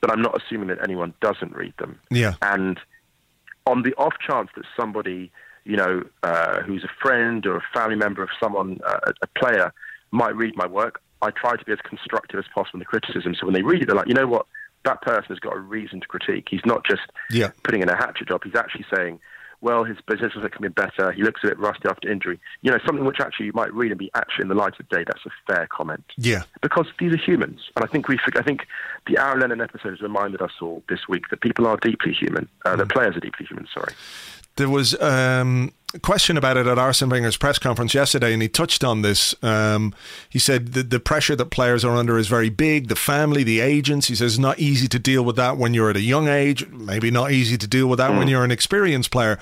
but I'm not assuming that anyone doesn't read them. Yeah. And on the off chance that somebody, you know, uh, who's a friend or a family member of someone, uh, a player, might read my work, I try to be as constructive as possible in the criticism. So when they read it, they're like, you know what? That person has got a reason to critique. He's not just Yeah. putting in a hatchet job. He's actually saying, well, his business has become better. He looks a bit rusty after injury. You know, something which actually you might read and be actually in the light of day. That's a fair comment Yeah. because these are humans, and I think we. I think the Aaron Lennon episode has reminded us all this week that people are deeply human. Uh, That players are deeply human. Sorry. There was um, question about it at Arsene Wenger's press conference yesterday, and he touched on this. Um, he said the, the pressure that players are under is very big. The family, the agents. He says it's not easy to deal with that when you're at a young age. Maybe not easy to deal with that when you're an experienced player.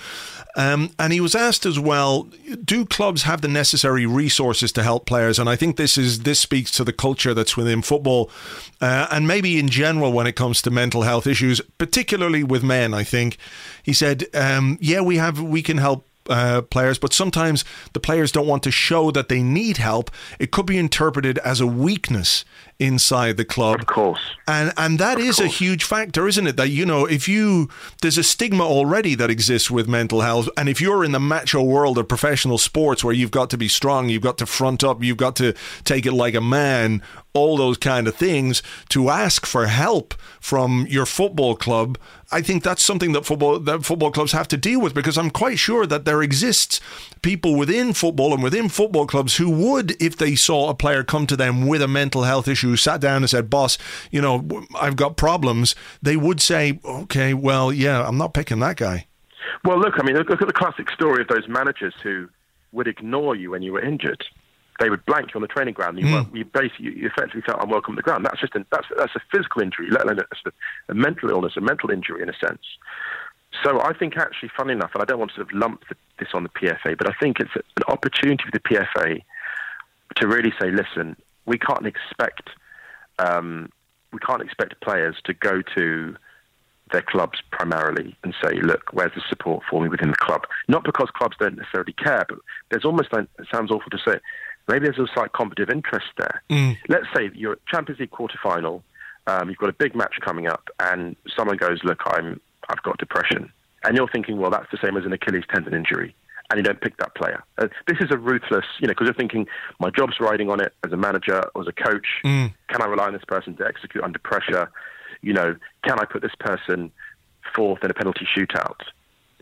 Um, and he was asked as well, do clubs have the necessary resources to help players? And I think this is this speaks to the culture that's within football, uh, and maybe in general when it comes to mental health issues, particularly with men. I think he said, um, yeah, we have we can help uh, players, but sometimes the players don't want to show that they need help. It could be interpreted as a weakness inside the club. Of course. And and that is a huge factor, isn't it? That you know, if you there's a stigma already that exists with mental health, and if you're in the macho world of professional sports where you've got to be strong, you've got to front up, you've got to take it like a man, all those kind of things, to ask for help from your football club, I think that's something that football that football clubs have to deal with because I'm quite sure that there exists people within football and within football clubs who would, if they saw a player come to them with a mental health issue, sat down and said, "Boss, you know, I've got problems," they would say, "Okay, well, yeah, I'm not picking that guy." Well, look, I mean, look, look at the classic story of those managers who would ignore you when you were injured. They would blank you on the training ground. You, hmm. weren't- you basically, you effectively felt unwelcome on the ground. That's just a, that's that's a physical injury, let alone a, a mental illness, a mental injury in a sense. So I think actually, funny enough, and I don't want to sort of lump the, this on the PFA, but I think it's an opportunity for the PFA to really say, listen, we can't expect um, we can't expect players to go to their clubs primarily and say, look, where's the support for me within the club? Not because clubs don't necessarily care, but there's almost, it sounds awful to say maybe there's a slight competitive interest there. Let's say you're at Champions League quarter-final, um, you've got a big match coming up, and someone goes, look, I'm, I've got depression. And you're thinking, well, that's the same as an Achilles tendon injury. And you don't pick that player. Uh, this is a ruthless, you know, because you're thinking, my job's riding on it as a manager or as a coach. Can I rely on this person to execute under pressure? You know, can I put this person fourth in a penalty shootout?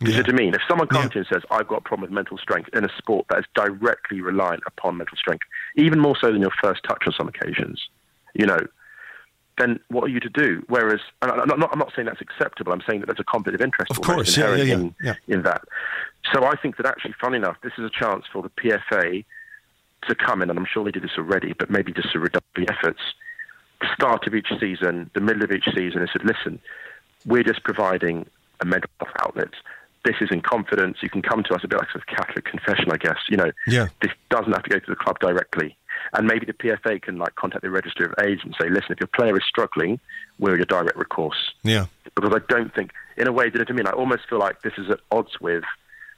You see what I mean? If someone comes to you and says, I've got a problem with mental strength in a sport that is directly reliant upon mental strength, even more so than your first touch on some occasions, you know, then what are you to do? Whereas, and I'm not, I'm not saying that's acceptable. I'm saying that there's a competitive interest Of course, yeah, inherent yeah, in, yeah, in that. So I think that actually, fun enough, this is a chance for the PFA to come in, and I'm sure they did this already, but maybe just to redouble the efforts. The start of each season, the middle of each season, they said, listen, we're just providing a mental health outlet. This is in confidence. You can come to us a bit like a sort of Catholic confession, I guess. You know, Yeah. this doesn't have to go to the club directly. And maybe the PFA can like contact the register of age and say, listen, if your player is struggling, we're your direct recourse Yeah. because I don't think, in a way, did it to me? I almost feel like this is at odds with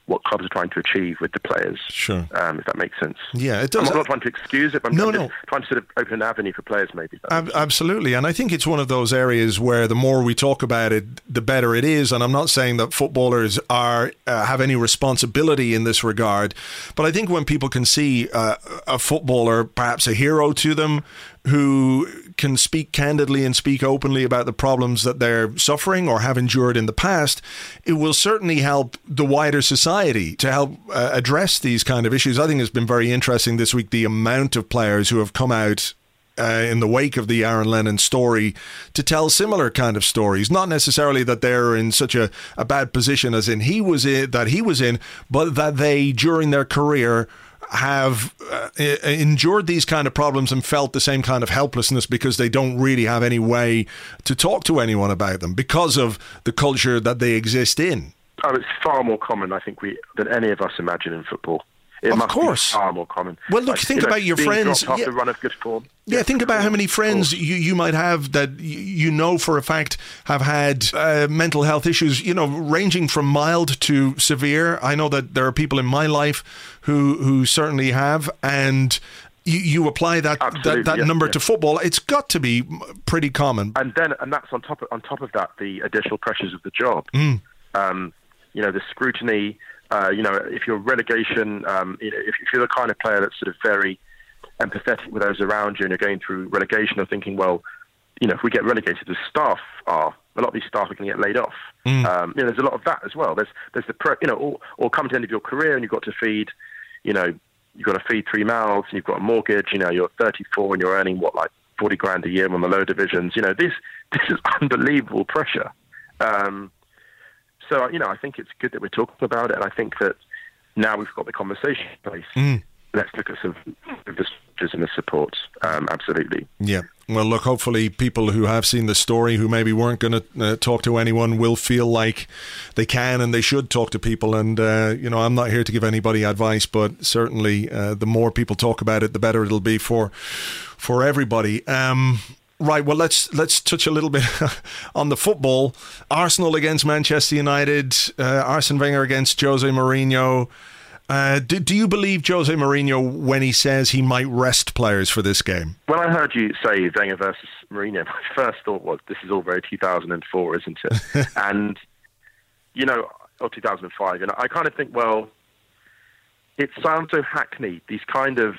what clubs are trying to achieve with the players. Sure. Um, if that makes sense. Yeah, it does. I'm not trying to excuse it, but I'm, No, no. trying to sort of open an avenue for players, maybe. Ab- absolutely. And I think it's one of those areas where the more we talk about it, the better it is. And I'm not saying that footballers are uh, have any responsibility in this regard, but I think when people can see uh, a footballer, perhaps a hero to them, who can speak candidly and speak openly about the problems that they're suffering or have endured in the past, it will certainly help the wider society to help uh, address these kind of issues. I think it's been very interesting this week the amount of players who have come out uh, in the wake of the Aaron Lennon story to tell similar kind of stories. Not necessarily that they're in such a, a bad position as in he was in, that he was in, but that they during their career have uh, endured these kind of problems and felt the same kind of helplessness because they don't really have any way to talk to anyone about them because of the culture that they exist in. Oh, it's far more common, I think, we than any of us imagine in football. It Of course. be far more common. Well, look, think you know, about your friends- yeah. a run of good form. Yeah, think about how many friends you, you might have that you know for a fact have had uh, mental health issues, you know, ranging from mild to severe. I know that there are people in my life who who certainly have, and you, you apply that Absolutely, that, that yeah, number yeah. to football. It's got to be pretty common. and then and that's on top of, on top of that the additional pressures of the job. Mm. Um, you know the scrutiny. Uh, you know if you're relegation, um, you know, if, if you're the kind of player that's sort of very empathetic with those around you, and you're going through relegation, or thinking, well, you know, if we get relegated, the staff are a lot of these staff are going to get laid off. Um, you know, there's a lot of that as well. There's there's the pre, you know, or, or come to the end of your career and you've got to feed, you know, you've got to feed three mouths, and you've got a mortgage. You know, you're 34 and you're earning what like 40 grand a year on the low divisions. You know, this this is unbelievable pressure. Um, so you know, I think it's good that we're talking about it, and I think that now we've got the conversation in place. Let's look at some of the structures and the supports. Um, absolutely. Yeah. Well, look, hopefully people who have seen the story, who maybe weren't going to uh, talk to anyone, will feel like they can and they should talk to people. And, uh, you know, I'm not here to give anybody advice, but certainly uh, the more people talk about it, the better it'll be for for everybody. Um, Right. Well, let's let's touch a little bit on the football. Arsenal against Manchester United. Uh, Arsene Wenger against Jose Mourinho. Uh, do, do you believe Jose Mourinho when he says he might rest players for this game? When I heard you say Wenger versus Mourinho, my first thought was this is all very 2004, isn't it? and you know, or 2005, and I kind of think, well, it sounds so hackneyed. These kind of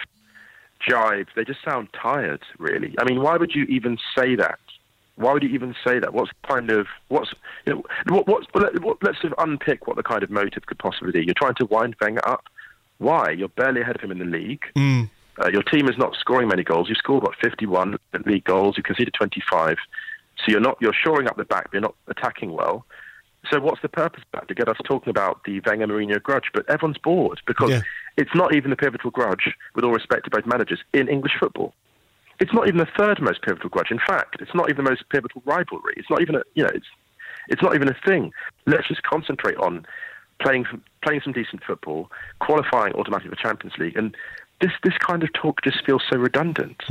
jibes, they just sound tired, really. I mean, why would you even say that? Why would you even say that? What's kind of what's you know what, what's let, what, let's sort of unpick what the kind of motive could possibly be. You're trying to wind Wenger up. Why? You're barely ahead of him in the league. Uh, your team is not scoring many goals. You scored what 51 league goals. You conceded 25. So you're not you're shoring up the back. But you're not attacking well. So what's the purpose of that? To get us talking about the Wenger Mourinho grudge, but everyone's bored because Yeah. It's not even the pivotal grudge, with all respect to both managers, in English football. It's not even the third most pivotal grudge. In fact, it's not even the most pivotal rivalry. It's not even a you know it's it's not even a thing. Let's just concentrate on playing playing some decent football, qualifying automatically for Champions League, and this this kind of talk just feels so redundant.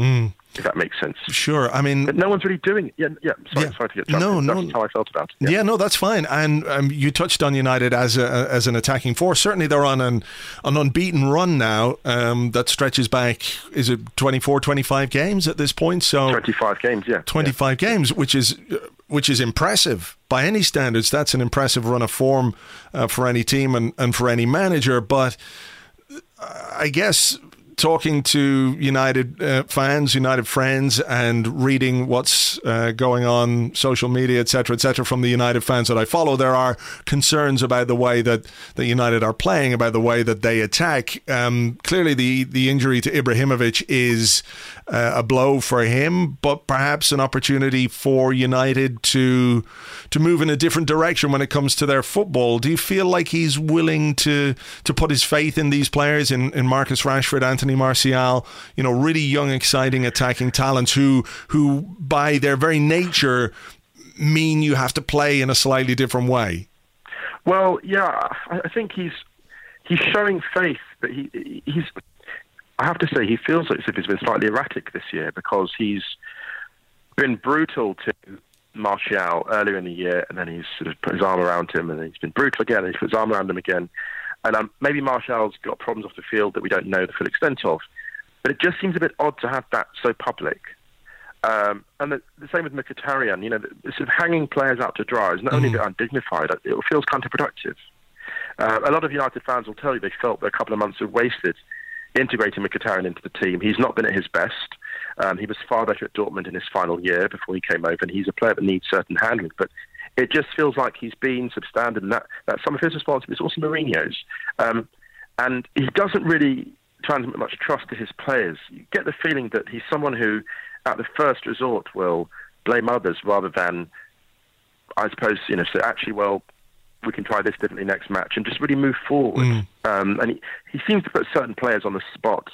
If that makes sense. Sure. I mean, But no one's really doing it. Yeah, yeah. Sorry, Yeah. sorry to get No, in. no. That's how I felt about it. Yeah, no, that's fine. And um, you touched on United as a, as an attacking force. Certainly, they're on an an unbeaten run now um, that stretches back. Is it 24, 25 games at this point? So 25 games, yeah. 25 games, which is uh, which is impressive by any standards. That's an impressive run of form uh, for any team and, and for any manager. But uh, I guess talking to United uh, fans, United friends, and reading what's uh, going on social media, etc., etc., from the United fans that I follow, there are concerns about the way that that United are playing, about the way that they attack. Um, clearly, the the injury to Ibrahimovic is uh, a blow for him, but perhaps an opportunity for United to to move in a different direction when it comes to their football. Do you feel like he's willing to to put his faith in these players, in, in Marcus Rashford, Anthony Martial, you know, really young, exciting attacking talents who who by their very nature mean you have to play in a slightly different way? Well, yeah, I, think he's he's showing faith, but he he's. I have to say, he feels as if he's been slightly erratic this year because he's been brutal to Martial earlier in the year, and then he's sort of put his arm around him, and he's been brutal again, and he's put his arm around him again. And um, maybe Martial's got problems off the field that we don't know the full extent of. But it just seems a bit odd to have that so public. Um, and the, the, same with Mkhitaryan. You know, the, the, sort of hanging players out to dry is not only a bit undignified, it feels counterproductive. Uh, a lot of United fans will tell you they felt that a couple of months have wasted integrating Mkhitaryan into the team. He's not been at his best. Um, he was far better at Dortmund in his final year before he came over, and he's a player that needs certain handling. But it just feels like he's been substandard, and that, that's some of his responsibility. It's also Mourinho's. Um, and he doesn't really transmit much trust to his players. You get the feeling that he's someone who, at the first resort, will blame others rather than, I suppose, you know, say, actually, well, we can try this differently next match and just really move forward. Mm. Um, and he, he seems to put certain players on the spot,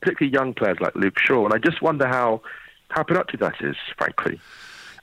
particularly young players like Luke Shaw. And I just wonder how, how productive that is, frankly,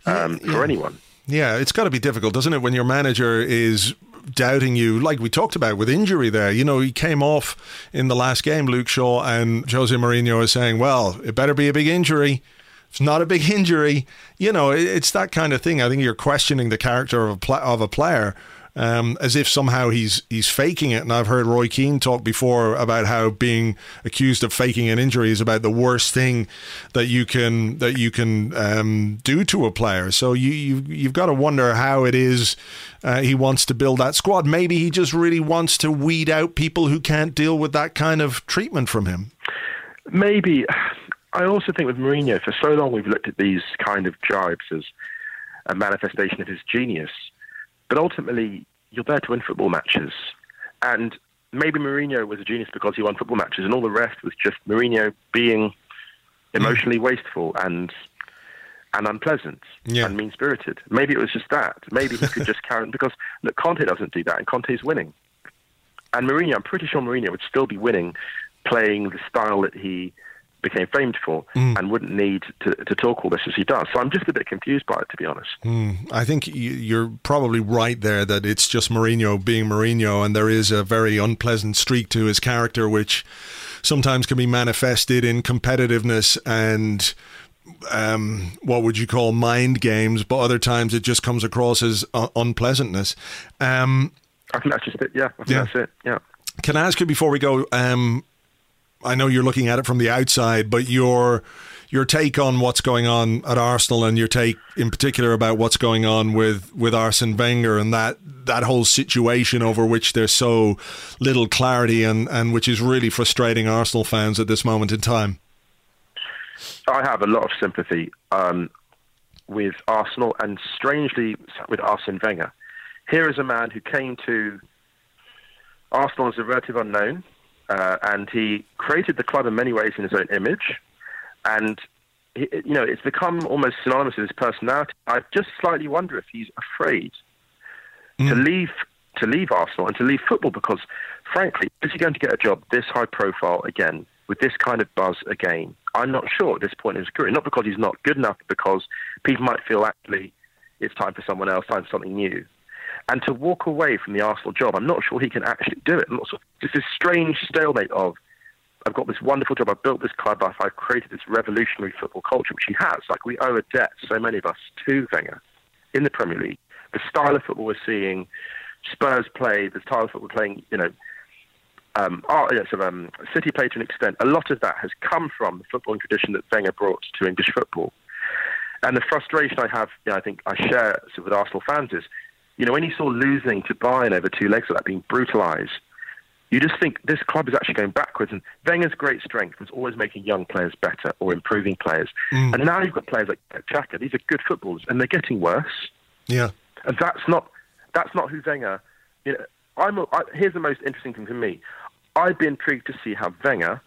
um, yeah, for anyone. Yeah, it's got to be difficult, doesn't it, when your manager is doubting you, like we talked about with injury there. You know, he came off in the last game, Luke Shaw, and Jose Mourinho is saying, well, it better be a big injury. It's not a big injury. You know, it's that kind of thing. I think you're questioning the character of a, pl- of a player um, as if somehow he's he's faking it. And I've heard Roy Keane talk before about how being accused of faking an injury is about the worst thing that you can that you can um, do to a player. So you, you you've got to wonder how it is uh, he wants to build that squad. Maybe he just really wants to weed out people who can't deal with that kind of treatment from him. Maybe. I also think with Mourinho, for so long we've looked at these kind of jibes as a manifestation of his genius. But ultimately, you're there to win football matches. And maybe Mourinho was a genius because he won football matches, and all the rest was just Mourinho being mm. emotionally wasteful and and unpleasant yeah. and mean spirited. Maybe it was just that. Maybe he could just carry on because look, Conte doesn't do that, and Conte's winning. And Mourinho, I'm pretty sure Mourinho would still be winning, playing the style that he became famed for mm. and wouldn't need to, to talk all this as he does. So I'm just a bit confused by it, to be honest. Mm. I think you're probably right there that it's just Mourinho being Mourinho, and there is a very unpleasant streak to his character, which sometimes can be manifested in competitiveness and. Um, what would you call mind games? But other times it just comes across as uh, unpleasantness. Um, I think that's just it. Yeah, I think yeah. that's it. Yeah. Can I ask you before we go? Um, I know you're looking at it from the outside, but your your take on what's going on at Arsenal and your take in particular about what's going on with, with Arsene Wenger and that that whole situation over which there's so little clarity and, and which is really frustrating Arsenal fans at this moment in time. I have a lot of sympathy um, with Arsenal and strangely with Arsene Wenger. Here is a man who came to Arsenal as a relative unknown uh, and he created the club in many ways in his own image. And he, you know, it's become almost synonymous with his personality. I just slightly wonder if he's afraid mm. to leave to leave Arsenal and to leave football because, frankly, is he going to get a job this high profile again with this kind of buzz again? I'm not sure at this point in his career. Not because he's not good enough, because people might feel actually it's time for someone else, time for something new and to walk away from the Arsenal job, I'm not sure he can actually do it. It's this strange stalemate of I've got this wonderful job, I've built this club, I've created this revolutionary football culture, which he has. Like we owe a debt, so many of us, to Wenger in the Premier League. The style of football we're seeing, Spurs play, the style of football playing, you know, um, oh, yeah, so, um, City play to an extent. A lot of that has come from the footballing tradition that Wenger brought to English football. And the frustration I have, you know, I think I share with Arsenal fans is you know, when you saw losing to Bayern over two legs like that, being brutalised, you just think this club is actually going backwards. And Wenger's great strength was always making young players better or improving players. Mm. And now you've got players like Xhaka. These are good footballers, and they're getting worse. Yeah, and that's not that's not who Wenger. You know, I'm. A, I, here's the most interesting thing for me. I'd be intrigued to see how Wenger,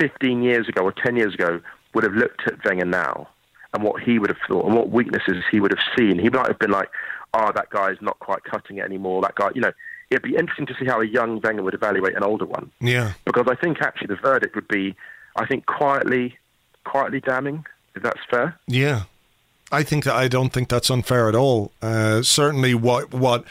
15 years ago or 10 years ago, would have looked at Wenger now and what he would have thought and what weaknesses he would have seen. He might have been like, oh, that guy's not quite cutting it anymore. That guy, you know, it'd be interesting to see how a young Wenger would evaluate an older one. Yeah. Because I think actually the verdict would be, I think, quietly, quietly damning. If that's fair. Yeah. I think that I don't think that's unfair at all. Uh, certainly, what what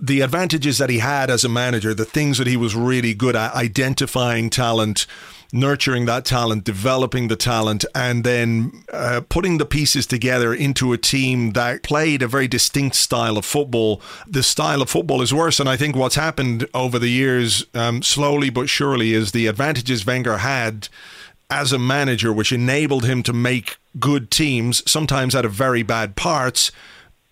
the advantages that he had as a manager, the things that he was really good at, identifying talent, nurturing that talent, developing the talent, and then uh, putting the pieces together into a team that played a very distinct style of football. The style of football is worse, and I think what's happened over the years, um, slowly but surely, is the advantages Wenger had as a manager, which enabled him to make good teams, sometimes out of very bad parts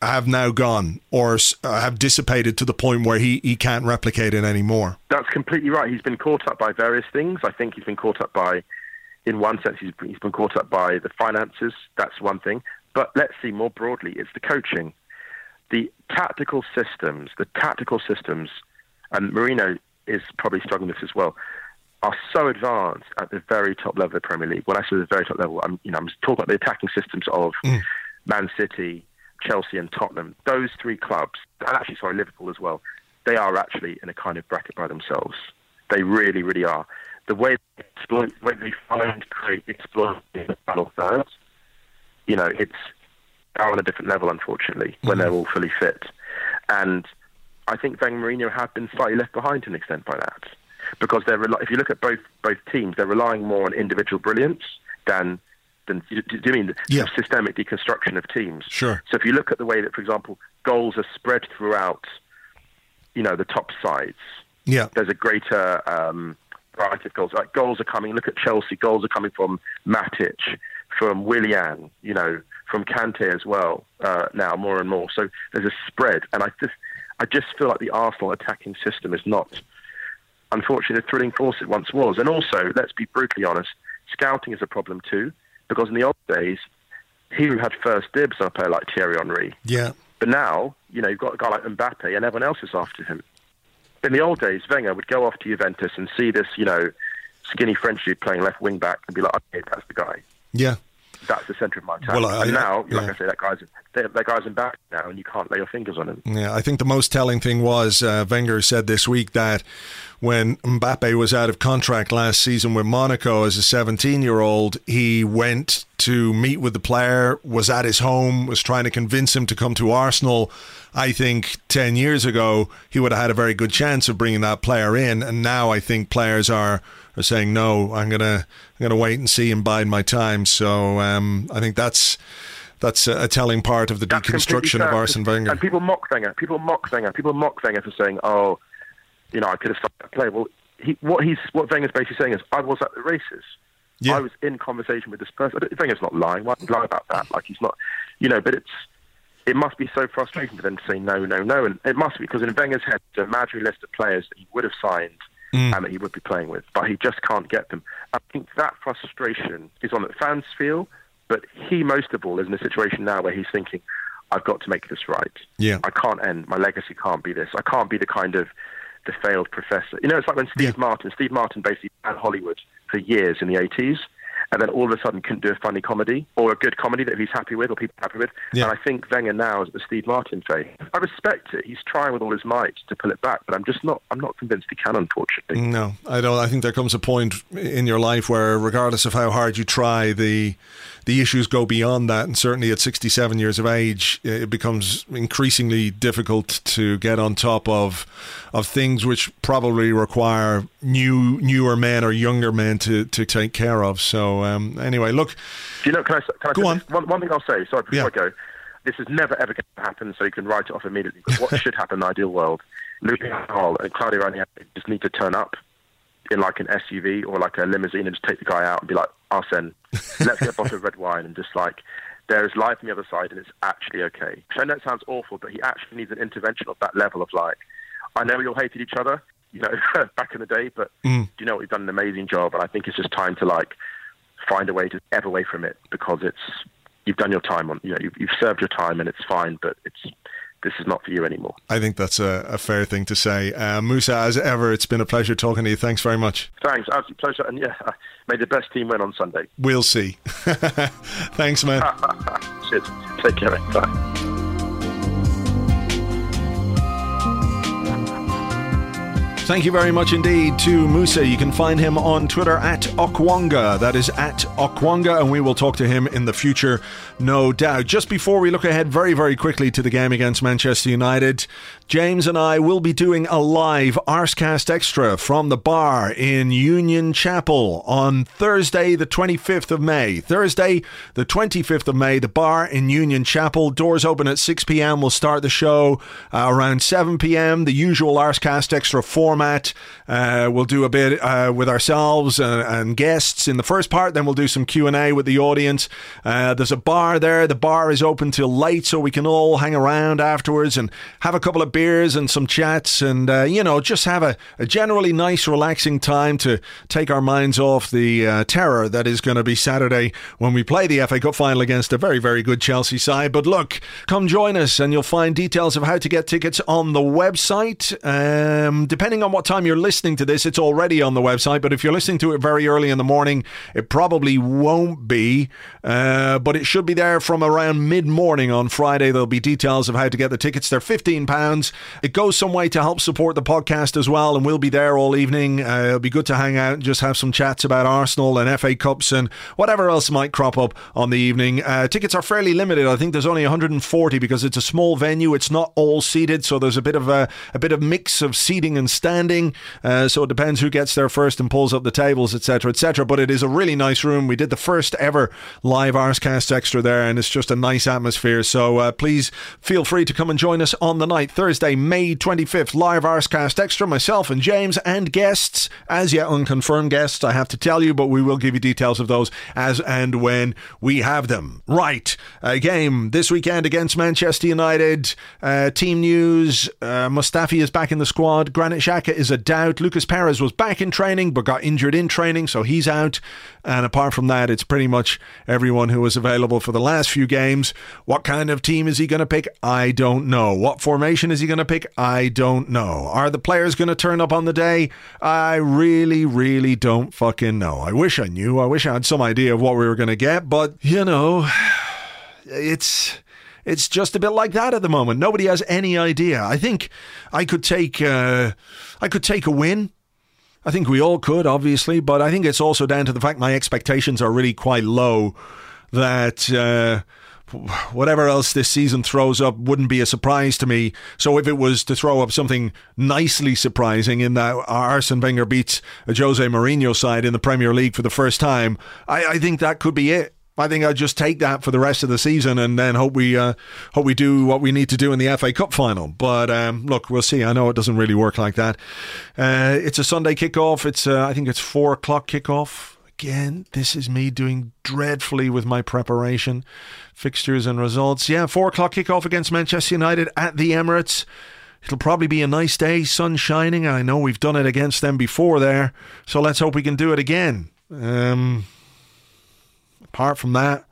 have now gone or uh, have dissipated to the point where he, he can't replicate it anymore. That's completely right. He's been caught up by various things. I think he's been caught up by, in one sense, he's, he's been caught up by the finances. That's one thing. But let's see more broadly, it's the coaching. The tactical systems, the tactical systems, and Mourinho is probably struggling with this as well, are so advanced at the very top level of the Premier League. When I say the very top level, I'm, you know, I'm talking about the attacking systems of mm. Man City, Chelsea and Tottenham, those three clubs, and actually, sorry, Liverpool as well, they are actually in a kind of bracket by themselves. They really, really are. The way they exploit, the way they find, create, exploit in the final thirds, you know, it's are on a different level, unfortunately, when mm-hmm. they're all fully fit. And I think Wenger Mourinho have been slightly left behind to an extent by that. Because they're, if you look at both both teams, they're relying more on individual brilliance than do you mean yeah. systemic deconstruction of teams? Sure. So if you look at the way that, for example, goals are spread throughout, you know, the top sides. Yeah. There's a greater um, variety of goals. Like goals are coming. Look at Chelsea. Goals are coming from Matic, from Willian. You know, from Kante as well. Uh, now more and more. So there's a spread, and I just, I just feel like the Arsenal attacking system is not, unfortunately, the thrilling force it once was. And also, let's be brutally honest, scouting is a problem too because in the old days, he who had first dibs on a player like Thierry Henry. Yeah. But now, you know, you've got a guy like Mbappe and everyone else is after him. In the old days, Wenger would go off to Juventus and see this, you know, skinny French dude playing left wing back and be like, okay, that's the guy. Yeah that's the centre of my attack. Well, I, and now, yeah. like I say, that guy's that guy's in back now, and you can't lay your fingers on him. Yeah, I think the most telling thing was uh, Wenger said this week that when Mbappe was out of contract last season with Monaco as a 17 year old, he went to meet with the player, was at his home, was trying to convince him to come to Arsenal. I think 10 years ago, he would have had a very good chance of bringing that player in. And now I think players are are saying no. I'm gonna I'm gonna wait and see and bide my time. So um, I think that's that's a, telling part of the that's deconstruction of Arsene Wenger. And people mock Wenger. People mock Wenger. People mock Wenger for saying, "Oh, you know, I could have stopped that play." Well, he, what he's what Wenger's basically saying is, "I was at the races. Yeah. I was in conversation with this person." Wenger's not lying. Why would lie about that? Like he's not, you know. But it's it must be so frustrating for them to say no, no, no, and it must be because in Wenger's head, the imaginary list of players that he would have signed mm. and that he would be playing with, but he just can't get them. I think that frustration is one that fans feel, but he most of all is in a situation now where he's thinking, I've got to make this right. Yeah. I can't end. My legacy can't be this. I can't be the kind of the failed professor. You know, it's like when Steve yeah. Martin, Steve Martin basically had Hollywood for years in the 80s and then all of a sudden couldn't do a funny comedy or a good comedy that he's happy with or people are happy with. Yeah. And I think Wenger now is at the Steve Martin phase. I respect it. He's trying with all his might to pull it back, but I'm just not. I'm not convinced he can. Unfortunately, no, I don't. I think there comes a point in your life where, regardless of how hard you try, the the issues go beyond that, and certainly at 67 years of age, it becomes increasingly difficult to get on top of of things which probably require new newer men or younger men to, to take care of. So um, anyway, look. Do you know? Can I? Can I go on. One, one thing I'll say. Sorry, before yeah. I go. This is never ever going to happen, so you can write it off immediately. But what should happen in the ideal world? Luke Hall and Claudio Ranieri just need to turn up in like an SUV or like a limousine and just take the guy out and be like, Arsene, let's get a bottle of red wine and just like, there is life on the other side and it's actually okay. I know it sounds awful, but he actually needs an intervention of that level of like, I know we all hated each other, you know, back in the day, but mm. you know, what we've done an amazing job. And I think it's just time to like find a way to get away from it because it's, you've done your time on, you know, you've, you've served your time and it's fine, but it's, this is not for you anymore. I think that's a, a fair thing to say. Uh, Musa, as ever, it's been a pleasure talking to you. Thanks very much. Thanks, absolute pleasure. And yeah, may the best team win on Sunday. We'll see. Thanks, man. Cheers. Take care. Bye. Thank you very much indeed to Musa. You can find him on Twitter at Okwonga. That is at Okwonga, and we will talk to him in the future, no doubt. Just before we look ahead very, very quickly to the game against Manchester United, James and I will be doing a live Arsecast Extra from the bar in Union Chapel on Thursday, the 25th of May. Thursday, the 25th of May, the bar in Union Chapel. Doors open at 6 p.m. We'll start the show uh, around 7 p.m. The usual Arsecast Extra format. Uh, we'll do a bit uh, with ourselves and, and, guests in the first part. Then we'll do some Q and A with the audience. Uh, there's a bar there. The bar is open till late, so we can all hang around afterwards and have a couple of beers beers and some chats and, uh, you know, just have a, a, generally nice, relaxing time to take our minds off the uh, terror that is going to be Saturday when we play the FA Cup final against a very, very good Chelsea side. But look, come join us and you'll find details of how to get tickets on the website. Um, depending on what time you're listening to this, it's already on the website. But if you're listening to it very early in the morning, it probably won't be. Uh, but it should be there from around mid morning on Friday. There'll be details of how to get the tickets. They're £15. It goes some way to help support the podcast as well, and we'll be there all evening. Uh, it'll be good to hang out and just have some chats about Arsenal and FA Cups and whatever else might crop up on the evening. Uh, tickets are fairly limited. I think there's only 140 because it's a small venue. It's not all seated, so there's a bit of a, a bit of mix of seating and standing. Uh, so it depends who gets there first and pulls up the tables, etc., etc. But it is a really nice room. We did the first ever live Arsecast Extra there, and it's just a nice atmosphere. So uh, please feel free to come and join us on the night Thursday. May 25th, live Arsecast Extra, myself and James and guests, as yet unconfirmed guests, I have to tell you, but we will give you details of those as and when we have them. Right, a game this weekend against Manchester United. Uh, team news uh, Mustafi is back in the squad. Granit Xhaka is a doubt. Lucas Perez was back in training but got injured in training, so he's out. And apart from that, it's pretty much everyone who was available for the last few games. What kind of team is he going to pick? I don't know. What formation is he going to pick? I don't know. Are the players going to turn up on the day? I really, really don't fucking know. I wish I knew. I wish I had some idea of what we were going to get, but you know, it's it's just a bit like that at the moment. Nobody has any idea. I think I could take uh, I could take a win I think we all could, obviously, but I think it's also down to the fact my expectations are really quite low. That uh, whatever else this season throws up wouldn't be a surprise to me. So if it was to throw up something nicely surprising in that Arsene Wenger beats a Jose Mourinho side in the Premier League for the first time, I, I think that could be it. I think I'd just take that for the rest of the season and then hope we uh, hope we do what we need to do in the FA Cup final. But um, look, we'll see. I know it doesn't really work like that. Uh, it's a Sunday kickoff. It's uh, I think it's four o'clock kickoff. Again, this is me doing dreadfully with my preparation, fixtures and results. Yeah, four o'clock kickoff against Manchester United at the Emirates. It'll probably be a nice day, sun shining. I know we've done it against them before there, so let's hope we can do it again. Um, apart from that,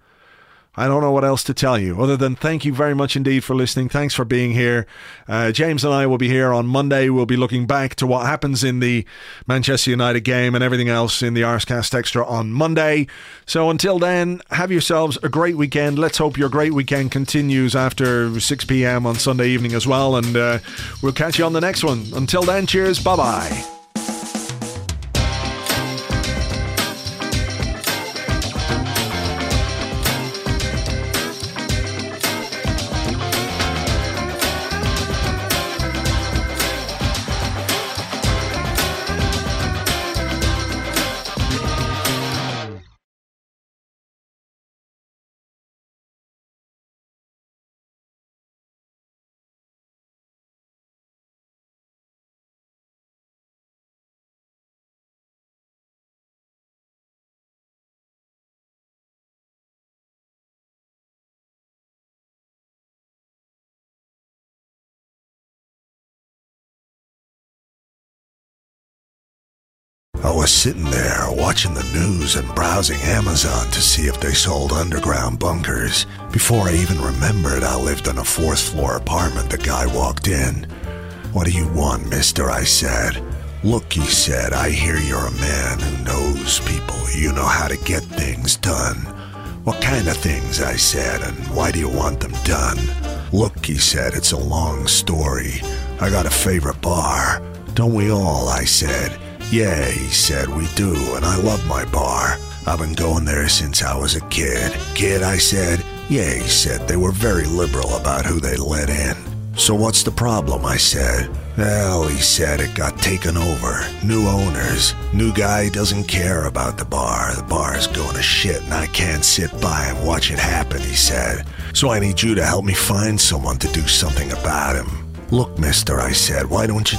I don't know what else to tell you other than thank you very much indeed for listening. Thanks for being here. Uh, James and I will be here on Monday. We'll be looking back to what happens in the Manchester United game and everything else in the Arsecast Extra on Monday. So until then, have yourselves a great weekend. Let's hope your great weekend continues after 6 p.m. on Sunday evening as well. And uh, we'll catch you on the next one. Until then, cheers. Bye bye. I was sitting there watching the news and browsing Amazon to see if they sold underground bunkers. Before I even remembered I lived in a fourth floor apartment, the guy walked in. What do you want, mister? I said. Look, he said, I hear you're a man who knows people. You know how to get things done. What kind of things? I said, and why do you want them done? Look, he said, it's a long story. I got a favorite bar. Don't we all? I said. Yeah, he said, we do, and I love my bar. I've been going there since I was a kid. Kid, I said. Yeah, he said, they were very liberal about who they let in. So what's the problem? I said. Well, he said it got taken over. New owners. New guy doesn't care about the bar. The bar is going to shit and I can't sit by and watch it happen, he said. So I need you to help me find someone to do something about him. Look, mister, I said, why don't you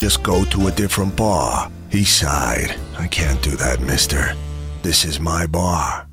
just go to a different bar? He sighed. I can't do that, mister. This is my bar.